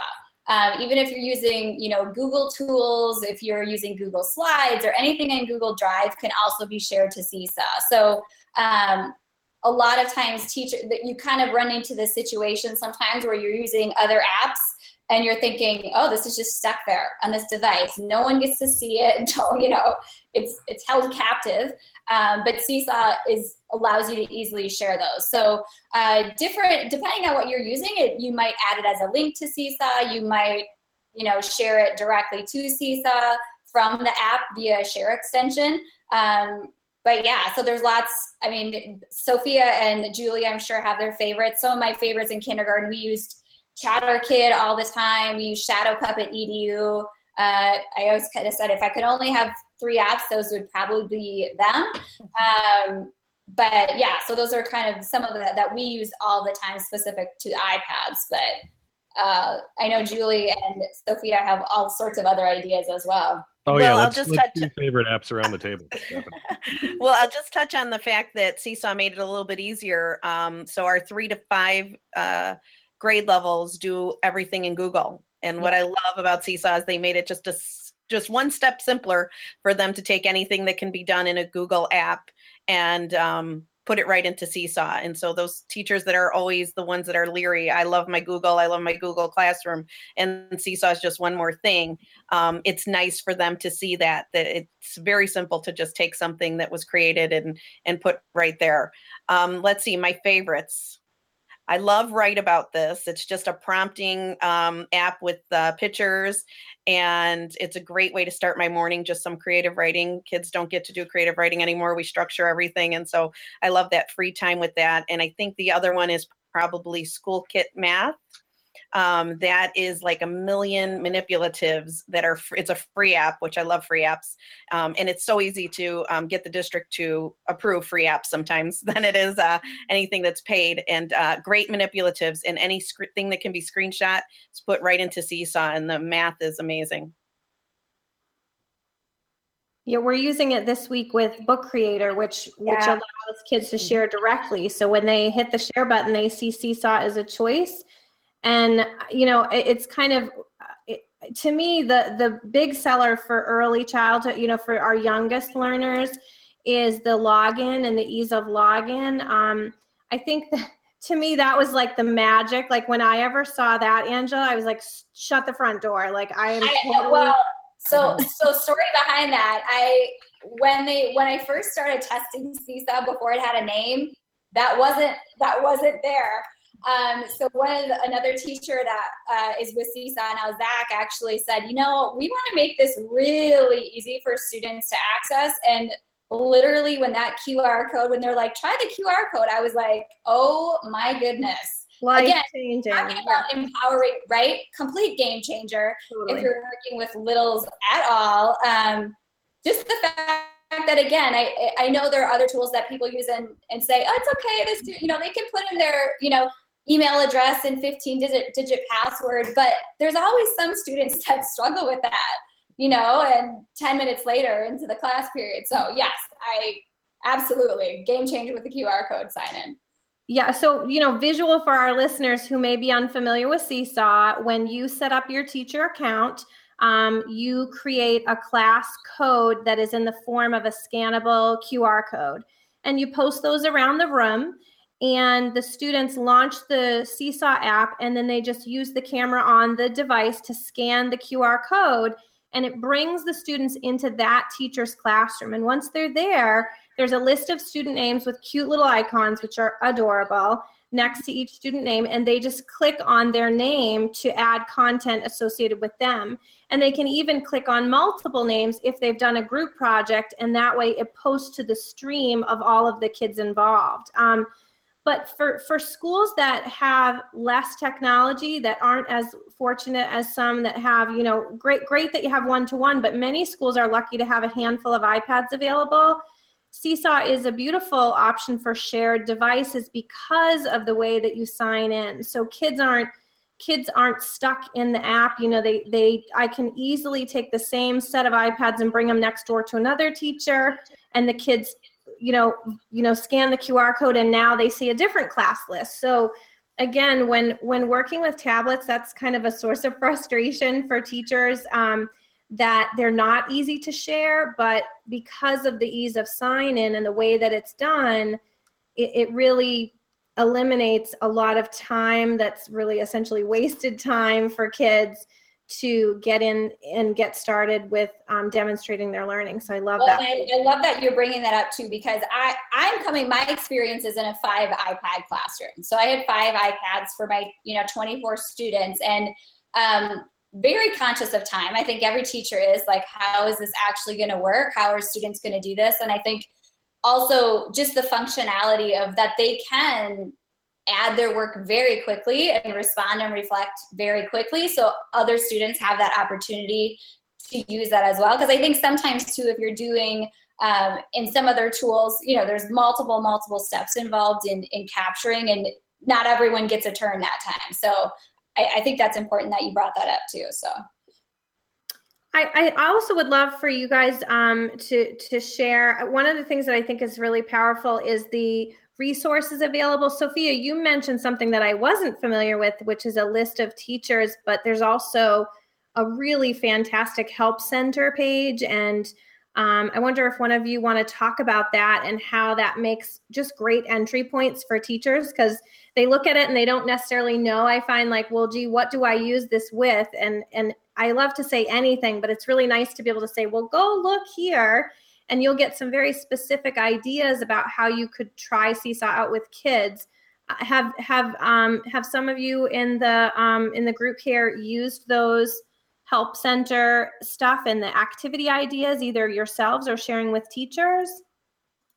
Um, even if you're using, you know, Google tools, if you're using Google Slides or anything in Google Drive, can also be shared to Seesaw. So um, a lot of times, teacher that you kind of run into the situation sometimes where you're using other apps and you're thinking, oh, this is just stuck there on this device. No one gets to see it (laughs) until you know it's it's held captive. Um, but Seesaw is allows you to easily share those. So uh, different depending on what you're using, it you might add it as a link to Seesaw. You might you know share it directly to Seesaw from the app via share extension. Um, but yeah, so there's lots. I mean, Sophia and Julie, I'm sure have their favorites. Some of my favorites in kindergarten, we used ChatterKid all the time. We used Shadow Puppet Edu. Uh, I always kind of said if I could only have three apps, those would probably be them. Um, but yeah, so those are kind of some of the that we use all the time specific to iPads. But uh, I know Julie and Sophia have all sorts of other ideas as well. Oh Well, yeah, I'll let's, just let's touch- do favorite apps around the table. (laughs) well, I'll just touch on the fact that Seesaw made it a little bit easier. Um, so our three to five uh, grade levels do everything in Google. And what I love about Seesaw is they made it just a just one step simpler for them to take anything that can be done in a Google app and um, put it right into Seesaw. And so those teachers that are always the ones that are leery, I love my Google, I love my Google Classroom, and Seesaw is just one more thing. Um, it's nice for them to see that that it's very simple to just take something that was created and and put right there. Um, let's see, my favorites. I love Write About This. It's just a prompting um, app with uh, pictures, and it's a great way to start my morning. Just some creative writing. Kids don't get to do creative writing anymore. We structure everything, and so I love that free time with that. And I think the other one is probably School Kit Math. Um, that is like a million manipulatives that are. It's a free app, which I love free apps, um, and it's so easy to um, get the district to approve free apps sometimes (laughs) than it is uh, anything that's paid. And uh, great manipulatives and any sc- thing that can be screenshot is put right into Seesaw, and the math is amazing. Yeah, we're using it this week with Book Creator, which which Yeah. allows kids to share directly. So when they hit the share button, they see Seesaw as a choice, and you know it, it's kind of it, to me the the big seller for early childhood, you know, for our youngest learners, is the login and the ease of login. Um, I think (laughs) that to me that was like the magic. Like when I ever saw that, Angela, I was like, shut the front door. Like I am I, well, so so story behind that. I when they when I first started testing Seesaw before it had a name, that wasn't that wasn't there. Um, so one of the, another teacher that uh, is with Seesaw now, Zach, actually said, you know, we want to make this really easy for students to access. And literally, when that QR code, when they're like, try the QR code, I was like, oh my goodness. life Again, changing. Talking about empowering, right? Complete game changer Totally. if you're working with littles at all. Um, just the fact that again, I I know there are other tools that people use and and say, oh, it's okay. This you know they can put in their you know email address and 15 digit digit password, but there's always some students (laughs) that struggle with that, you know, and 10 minutes later into the class period. So yes, I absolutely game changer with the QR code sign in. Yeah, so you know, visual for our listeners who may be unfamiliar with Seesaw, when you set up your teacher account, um, you create a class code that is in the form of a scannable QR code, and you post those around the room. And the students launch the Seesaw app, and then they just use the camera on the device to scan the QR code, and it brings the students into that teacher's classroom. And once they're there, there's a list of student names with cute little icons, which are adorable, next to each student name, and they just click on their name to add content associated with them. And they can even click on multiple names if they've done a group project, and that way it posts to the stream of all of the kids involved. Um, but for, for schools that have less technology, that aren't as fortunate as some that have, you know, great, great that you have one to one, but many schools are lucky to have a handful of iPads available. Seesaw is a beautiful option for shared devices because of the way that you sign in. So kids aren't kids aren't stuck in the app. You know, they they I can easily take the same set of iPads and bring them next door to another teacher and the kids you know, you know, scan the QR code and now they see a different class list. So again, when when working with tablets, that's kind of a source of (laughs) frustration for teachers. Um, that they're not easy to share, but because of the ease of sign in and the way that it's done, it, it really eliminates a lot of time that's really essentially wasted time for kids to get in and get started with um, demonstrating their learning. So I love Well, that. I, I love that you're bringing that up too because I I'm coming. My experience is in a five iPad classroom, so I had five iPads for my you know 24 students, and um, very conscious of time. I think every teacher is like, how is this actually going to work? How are students going to do this? And I think also just the functionality of that they can add their work very quickly and respond and reflect very quickly. So other students have that opportunity to use that as well. Because i think sometimes too if you're doing um, in some other tools you know there's multiple multiple steps involved in in capturing and not everyone gets a turn that time. So I, I think that's important that you brought that up too so. I, I also would love for you guys um, to to share. One of the things that I think is really powerful is the resources available. Sophia, you mentioned something that I wasn't familiar with, which is a list of teachers, but there's also a really fantastic help center page. And um, I wonder if one of you want to talk about that and how that makes just great entry points for teachers because they look at it and they don't necessarily know. I find like, well, gee, what do I use this with? And and I love to say anything, but it's really nice to be able to say, well, go look here and you'll get some very specific ideas about how you could try seesaw out with kids uh, have have um, have some of you in the um, in the group here used those help center stuff and the activity ideas either yourselves or sharing with teachers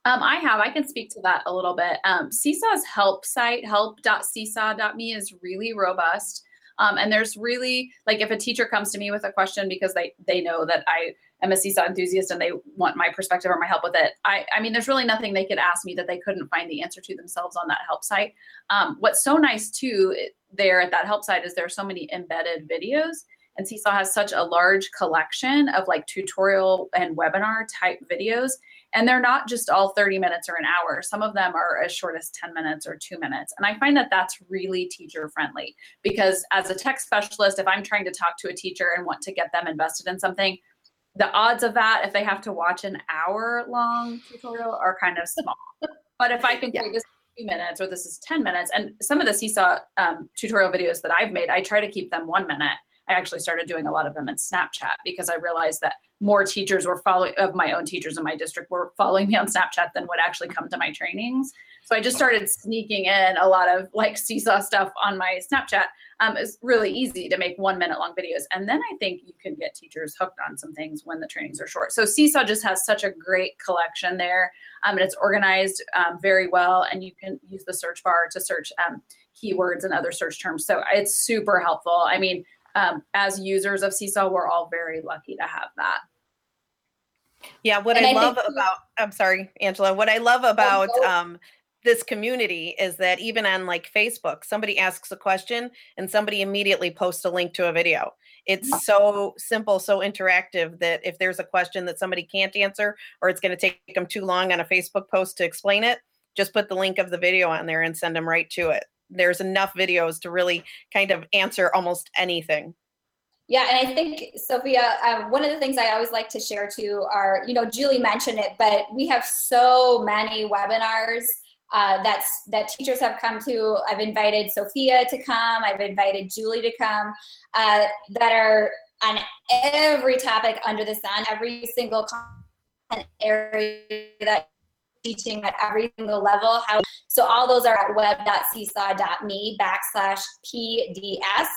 um, I have. I can speak to that a little bit. Um, Seesaw's help site, help.seesaw.me, is really robust. Um, and there's really like if a teacher comes to me with a question because they they know that I am a seesaw enthusiast and they want my perspective or my help with it. I, I mean, there's really nothing they could ask me that they couldn't find the answer to themselves on that help site. Um, what's so nice too there at that help site is there are so many embedded videos and Seesaw has such a large collection of like tutorial and webinar type videos. And they're not just all 30 minutes or an hour. Some of them are as short as 10 minutes or two minutes. And I find that that's really teacher friendly because as a tech specialist, if I'm trying to talk to a teacher and want to get them invested in something, the odds of that if they have to watch an hour long tutorial are kind of small. (laughs) but if I can yeah. this two minutes or this is 10 minutes, and some of the Seesaw um, tutorial videos that I've made, I try to keep them one minute. I actually started doing a lot of them in Snapchat because I realized that more teachers were following of my own teachers in my district were following me on Snapchat than would actually come to my trainings. So I just started sneaking in a lot of like seesaw stuff on my Snapchat. Um, it's really easy to make one minute long videos. And then I think you can get teachers hooked on some things when the trainings are short. So Seesaw just has such a great collection there. Um, and it's organized um, very well. And you can use the search bar to search um, keywords and other search terms. So it's super helpful. I mean, um, as users of Seesaw, we're all very lucky to have that. Yeah, what I, I, love about I'm sorry, Angela. What I love about um, this community is that even on like Facebook, somebody asks a question and somebody immediately posts a link to a video. It's so simple, so interactive that if there's a question that somebody can't answer or it's going to take them too long on a Facebook post to explain it, just put the link of the video on there and send them right to it. There's enough videos to really kind of answer almost anything. Yeah, and I think Sophia, um, one of the things I always like to share too are, you know, Julie mentioned it, but we have so many webinars uh, that's that teachers have come to. I've invited Sophia to come. I've invited Julie to come. Uh, that are on every topic under the sun, every single area that teaching at every single level. How so? All those are at web.seesaw.me backslash pds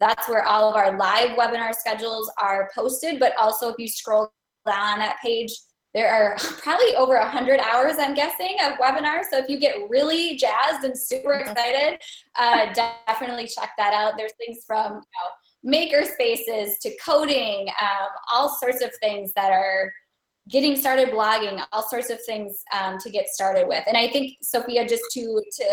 that's where all of our live webinar schedules are posted. But also, if you scroll down on that page, there are (laughs) probably over 100 hours, I'm guessing, of webinars. So if you get really jazzed and super mm-hmm. excited, uh, definitely check that out. There's things from you know, maker spaces to coding, um, all sorts of things that are getting started blogging, all sorts of things um, to get started with. And I think Sophia, just to to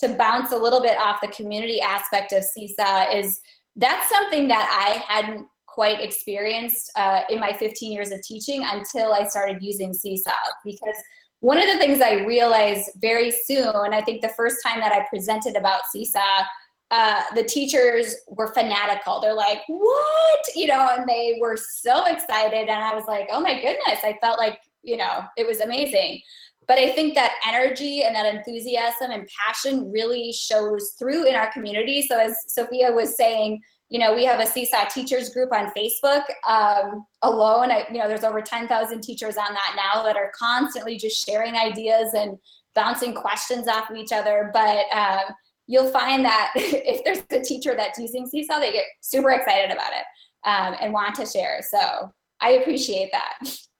to bounce a little bit off the community aspect of Seesaw is that's something that I hadn't quite experienced uh, in my 15 years of teaching until I started using Seesaw because one of the things I realized very soon, and I think the first time that I presented about Seesaw, uh, the teachers were fanatical. They're like, what? You know, and they were so excited. And I was like, oh my goodness, I felt like, you know, it was amazing but I think that energy and that enthusiasm and passion really shows through in our community. So as Sophia was saying, you know, we have a Seesaw teachers group on Facebook um, alone. I, you know, there's over 10,000 teachers on that now that are constantly just sharing ideas and bouncing questions off of each other. But um, you'll find that (laughs) if there's a teacher that's using Seesaw, they get super excited about it um, and want to share. So I appreciate that. (laughs)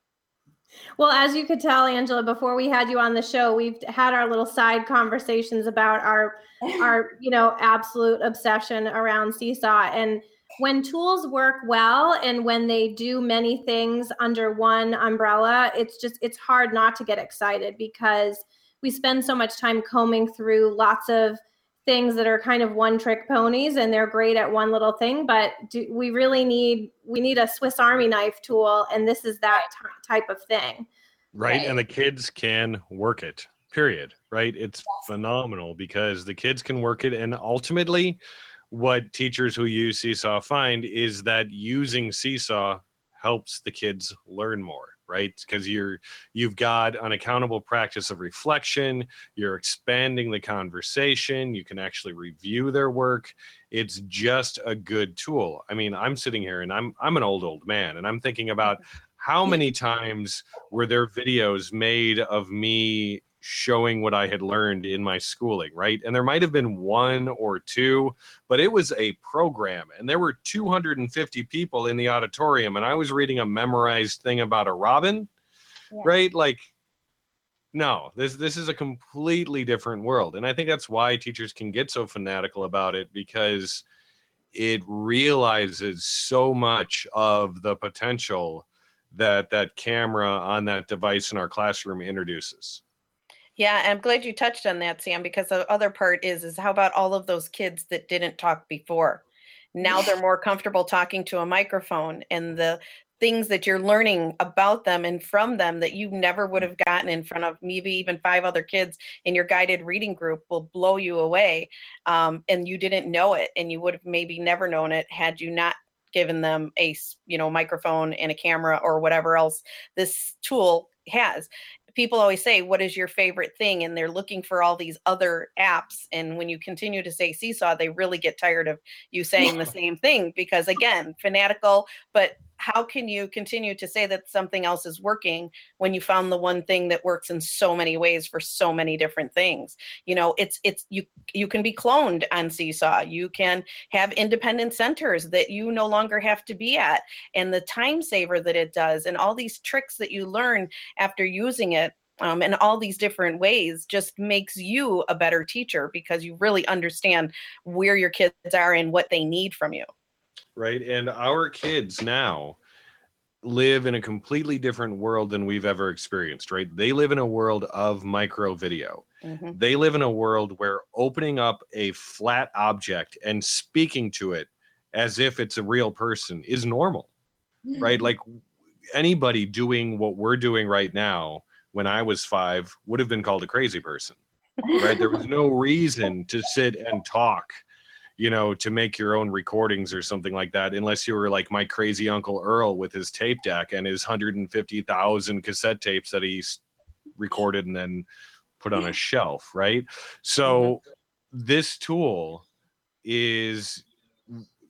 Well, as you could tell, Angela, before we had you on the show, we've had our little side conversations about our our (laughs) you know absolute obsession around Seesaw. And when tools work well and when they do many things under one umbrella, it's just it's hard not to get excited because we spend so much time combing through lots of things that are kind of one trick ponies and they're great at one little thing but do, we really need we need a swiss army knife tool and this is that t- type of thing. Right? right. and the kids can work it period right? It's phenomenal because the kids can work it and ultimately what teachers who use seesaw find is that using seesaw helps the kids learn more right? Because you're you've got an accountable practice of reflection you're expanding the conversation you can actually review their work. It's just a good tool. I mean i'm sitting here and i'm i'm an old old man and i'm thinking about (laughs) how many times were there videos made of me showing what I had learned in my schooling, right? And there might have been one or two, but it was a program and there were 250 people in the auditorium and I was reading a memorized thing about a robin, yeah. right? Like no, this this is a completely different world. And I think that's why teachers can get so fanatical about it because it realizes so much of the potential that that camera on that device in our classroom introduces. Yeah, I'm glad you touched on that, Sam, because the other part is is how about all of those kids that didn't talk before? Now they're (laughs) more comfortable talking to a microphone and the things that you're learning about them and from them that you never would have gotten in front of maybe even five other kids in your guided reading group will blow you away um, and you didn't know it and you would have maybe never known it had you not given them a you know microphone and a camera or whatever else this tool has people always say, What is your favorite thing? And they're looking for all these other apps. And when you continue to say Seesaw, they really get tired of you saying the same thing because, again, fanatical, but how can you continue to say that something else is working when you found the one thing that works in so many ways for so many different things? You know it's it's you you can be cloned on seesaw. You can have independent centers that you no longer have to be at and the time saver that it does and all these tricks that you learn after using it um, and all these different ways just makes you a better teacher because you really understand where your kids are and what they need from you right? And our kids now live in a completely different world than we've ever experienced, right? They live in a world of micro video. Mm-hmm. They live in a world where opening up a flat object and speaking to it as if it's a real person is normal, right? Like anybody doing what we're doing right now when I was five would have been called a crazy person, right? there was no reason to sit and talk you know, to make your own recordings or something like that, unless you were like my crazy uncle Earl with his tape deck and his 150,000 cassette tapes that he recorded and then put on a shelf, right? So mm-hmm. this tool is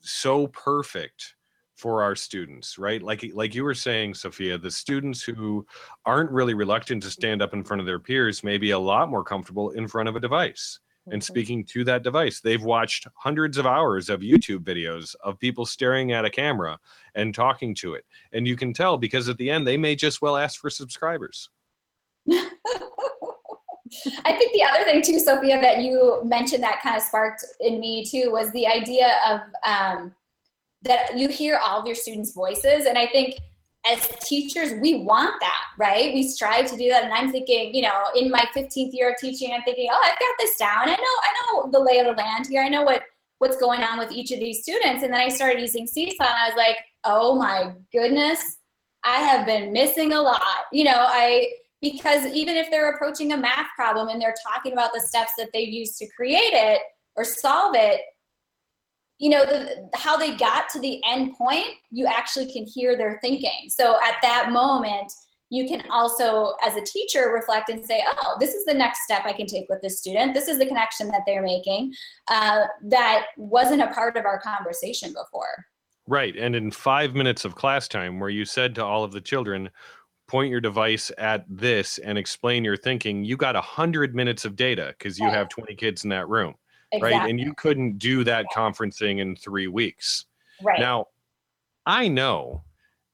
so perfect for our students right like like you were saying sophia the students who aren't really reluctant to stand up in front of their peers may be a lot more comfortable in front of a device and speaking to that device. They've watched hundreds of hours of YouTube videos of people staring at a camera and talking to it. And you can tell because at the end, they may just well ask for subscribers. (laughs) I think the other thing too, Sophia, that you mentioned that kind of sparked in me too was the idea of um, that you hear all of your students' voices. And I think as teachers, we want that, right? We strive to do that. And I'm thinking, you know, in my 15th year of teaching, I'm thinking, oh, I've got this down. I know, I know the lay of the land here. I know what what's going on with each of these students. And then I started using Seesaw and I was like, oh my goodness, I have been missing a lot. You know, I because even if they're approaching a math problem and they're talking about the steps that they've used to create it or solve it, you know the, how they got to the end point you actually can hear their thinking. So at that moment you can also as a teacher reflect and say oh this is the next step i can take with this student. This is the connection that they're making uh, that wasn't a part of our conversation before. Right. And in five minutes of class time where you said to all of the children point your device at this and explain your thinking you got a hundred minutes of data because you have 20 kids in that room Exactly. Right. And you couldn't do that conferencing in three weeks. Right. Now, I know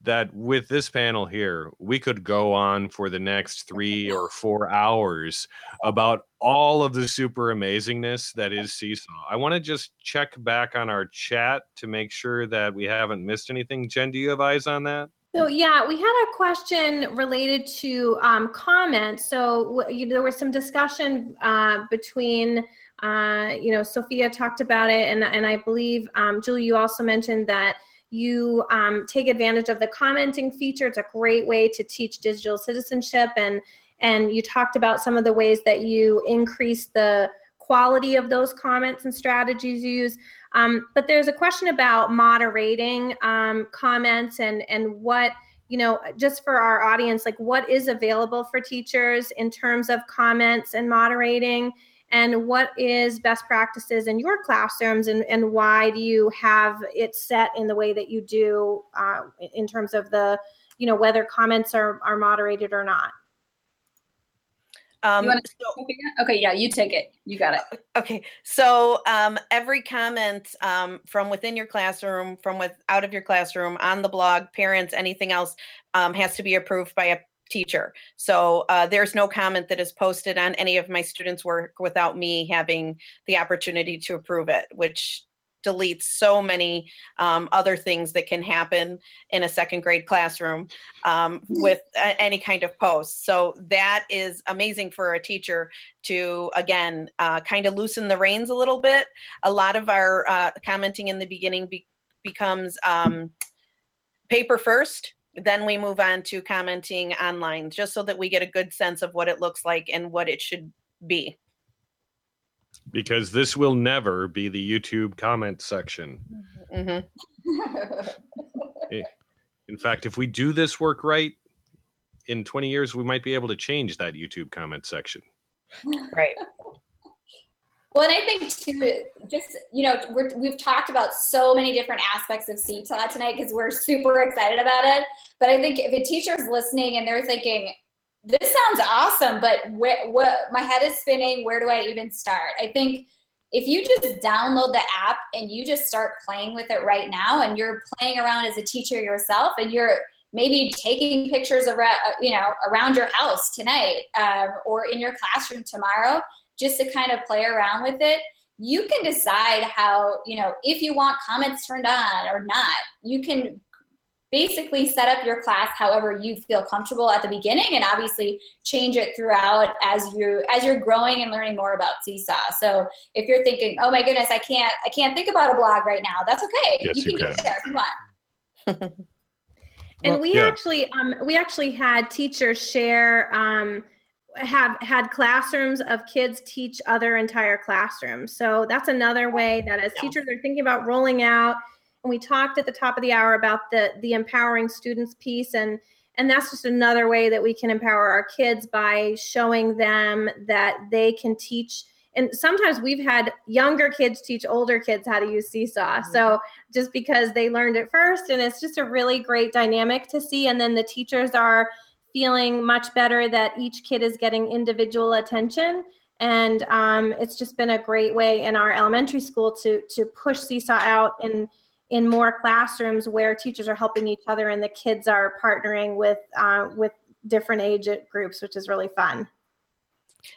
that with this panel here, we could go on for the next three or four hours about all of the super amazingness that is Seesaw. I want to just check back on our chat to make sure that we haven't missed anything. Jen, do you have eyes on that? So yeah, we had a question related to um, comments. So w- you, there was some discussion uh, between, uh, you know, Sophia talked about it, and and I believe um, Julie, you also mentioned that you um, take advantage of the commenting feature. It's a great way to teach digital citizenship, and and you talked about some of the ways that you increase the quality of those comments and strategies you use. Um, but there's a question about moderating um, comments and and what you know just for our audience like what is available for teachers in terms of comments and moderating and what is best practices in your classrooms and, and why do you have it set in the way that you do uh, in terms of the you know whether comments are, are moderated or not Um, You so- Okay, yeah, you take it. You got it. Okay, so um, every comment um, from within your classroom, from with out of your classroom, on the blog, parents, anything else, um, has to be approved by a teacher. So uh, there's no comment that is posted on any of my students' work without me having the opportunity to approve it, which deletes so many um, other things that can happen in a second grade classroom um, with a- any kind of post. So that is amazing for a teacher to again uh, kind of loosen the reins a little bit. A lot of our uh, commenting in the beginning be- becomes um, paper first. Then we move on to commenting online, just so that we get a good sense of what it looks like and what it should be. Because this will never be the YouTube comment section. hmm In fact, if we do this work right, in 20 years, we might be able to change that YouTube comment section. Right. Well, and I think too, just you know, we're, we've talked about so many different aspects of Seesaw tonight because we're super excited about it. But I think if a teacher's listening and they're thinking, "This sounds awesome," but what my head is spinning, where do I even start? I think if you just download the app and you just start playing with it right now, and you're playing around as a teacher yourself, and you're maybe taking pictures around, you know, around your house tonight um, or in your classroom tomorrow just to kind of play around with it you can decide how you know if you want comments turned on or not you can basically set up your class however you feel comfortable at the beginning and obviously change it throughout as you as you're growing and learning more about seesaw so if you're thinking oh my goodness i can't i can't think about a blog right now that's okay Yes, you can you get can. there if you want (laughs) and Well, we yeah. actually um, we actually had teachers share um, have had classrooms of kids teach other entire classrooms. So that's another way that as Yeah. teachers are thinking about rolling out and we talked at the top of the hour about the the empowering students piece and and that's just another way that we can empower our kids by showing them that they can teach. And sometimes we've had younger kids teach older kids how to use seesaw. Mm-hmm. So just because they learned it first and it's just a really great dynamic to see and then the teachers are feeling much better that each kid is getting individual attention and um, it's just been a great way in our elementary school to to push seesaw out in in more classrooms where teachers are helping each other and the kids are partnering with uh, with different age groups which is really fun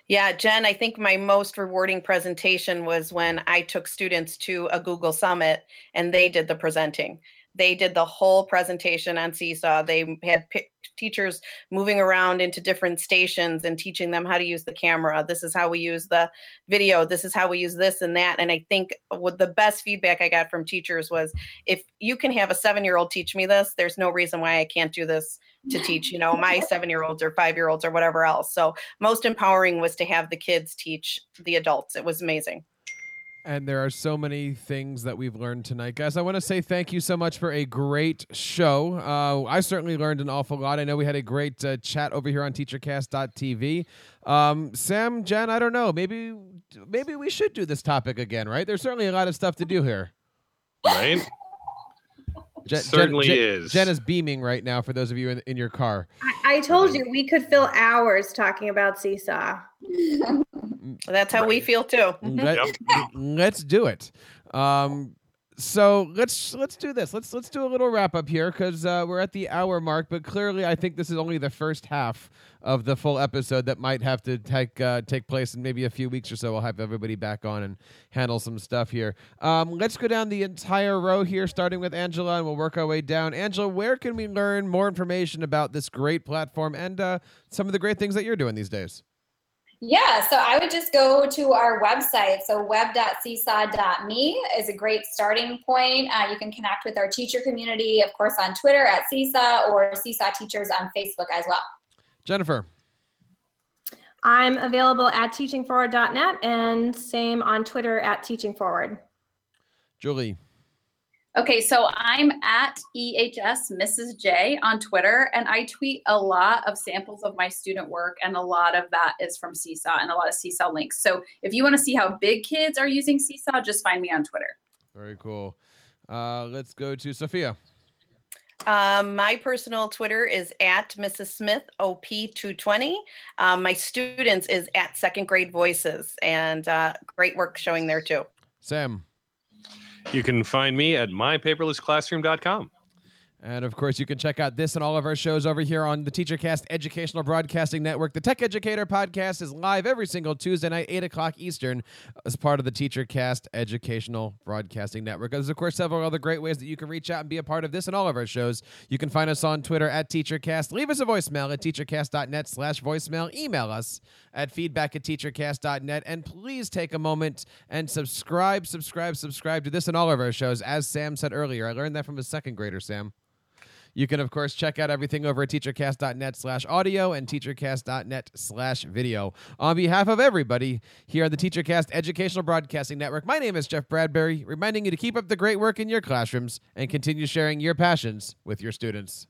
Yeah, Jen, I think my most rewarding presentation was when I took students to a Google Summit and they did the presenting. They did the whole presentation on Seesaw. They had pi- teachers moving around into different stations and teaching them how to use the camera. This is how we use the video. This is how we use this and that. And I think what the best feedback I got from teachers was if you can have a seven year old teach me this, there's no reason why I can't do this to teach, you know, my seven year olds or five year olds or whatever else. So most empowering was to have the kids teach the adults. It was amazing. And there are so many things that we've learned tonight, guys. I want to say thank you so much for a great show. Uh, I certainly learned an awful lot. I know we had a great uh, chat over here on TeacherCast.tv. Um, Sam, Jen, I don't know. Maybe, maybe we should do this topic again, right? There's certainly a lot of stuff to do here. Right? (laughs) Jen, certainly Jen, is. Jen is beaming right now for those of you in, in your car. I, I told you we could fill hours talking about seesaw (laughs) That's how we feel too. Let, (laughs) Let's do it. Um, so let's let's do this. Let's let's do a little wrap up here because uh, we're at the hour mark. But clearly, I think this is only the first half of the full episode that might have to take uh, take place in maybe a few weeks or so. We'll have everybody back on and handle some stuff here. Um, let's go down the entire row here, starting with Angela, and we'll work our way down. Angela, where can we learn more information about this great platform and uh, some of the great things that you're doing these days? Yeah, so I would just go to our website. So web.seesaw.me is a great starting point. Uh, you can connect with our teacher community, of course, on Twitter at Seesaw or Seesaw Teachers on Facebook as well. Jennifer. I'm available at teachingforward.net and same on Twitter at teachingforward. Julie. Okay, so I'm at EHS Mrs. J on Twitter, and I tweet a lot of samples of my student work, and a lot of that is from Seesaw and a lot of Seesaw links. So if you want to see how big kids are using Seesaw, just find me on Twitter. Very cool. Uh, let's go to Sophia. Um, my personal Twitter is at Mrs. Smith OP220. Um, my students is at Second Grade Voices, and uh, great work showing there too. Sam. You can find me at mypaperlessclassroom.com. And of course, you can check out this and all of our shows over here on the TeacherCast Educational Broadcasting Network. The Tech Educator podcast is live every single Tuesday night, 8 o'clock Eastern, as part of the TeacherCast Educational Broadcasting Network. There's, of course, several other great ways that you can reach out and be a part of this and all of our shows. You can find us on Twitter at TeacherCast. Leave us a voicemail at teachercast.net slash voicemail. Email us at feedback at teachercast.net. And please take a moment and subscribe, subscribe, subscribe to this and all of our shows. As Sam said earlier, I learned that from a second grader, Sam. You can, of course, check out everything over at teachercast.net slash audio and teachercast.net slash video. On behalf of everybody here on the TeacherCast Educational Broadcasting Network, my name is Jeff Bradbury, reminding you to keep up the great work in your classrooms and continue sharing your passions with your students.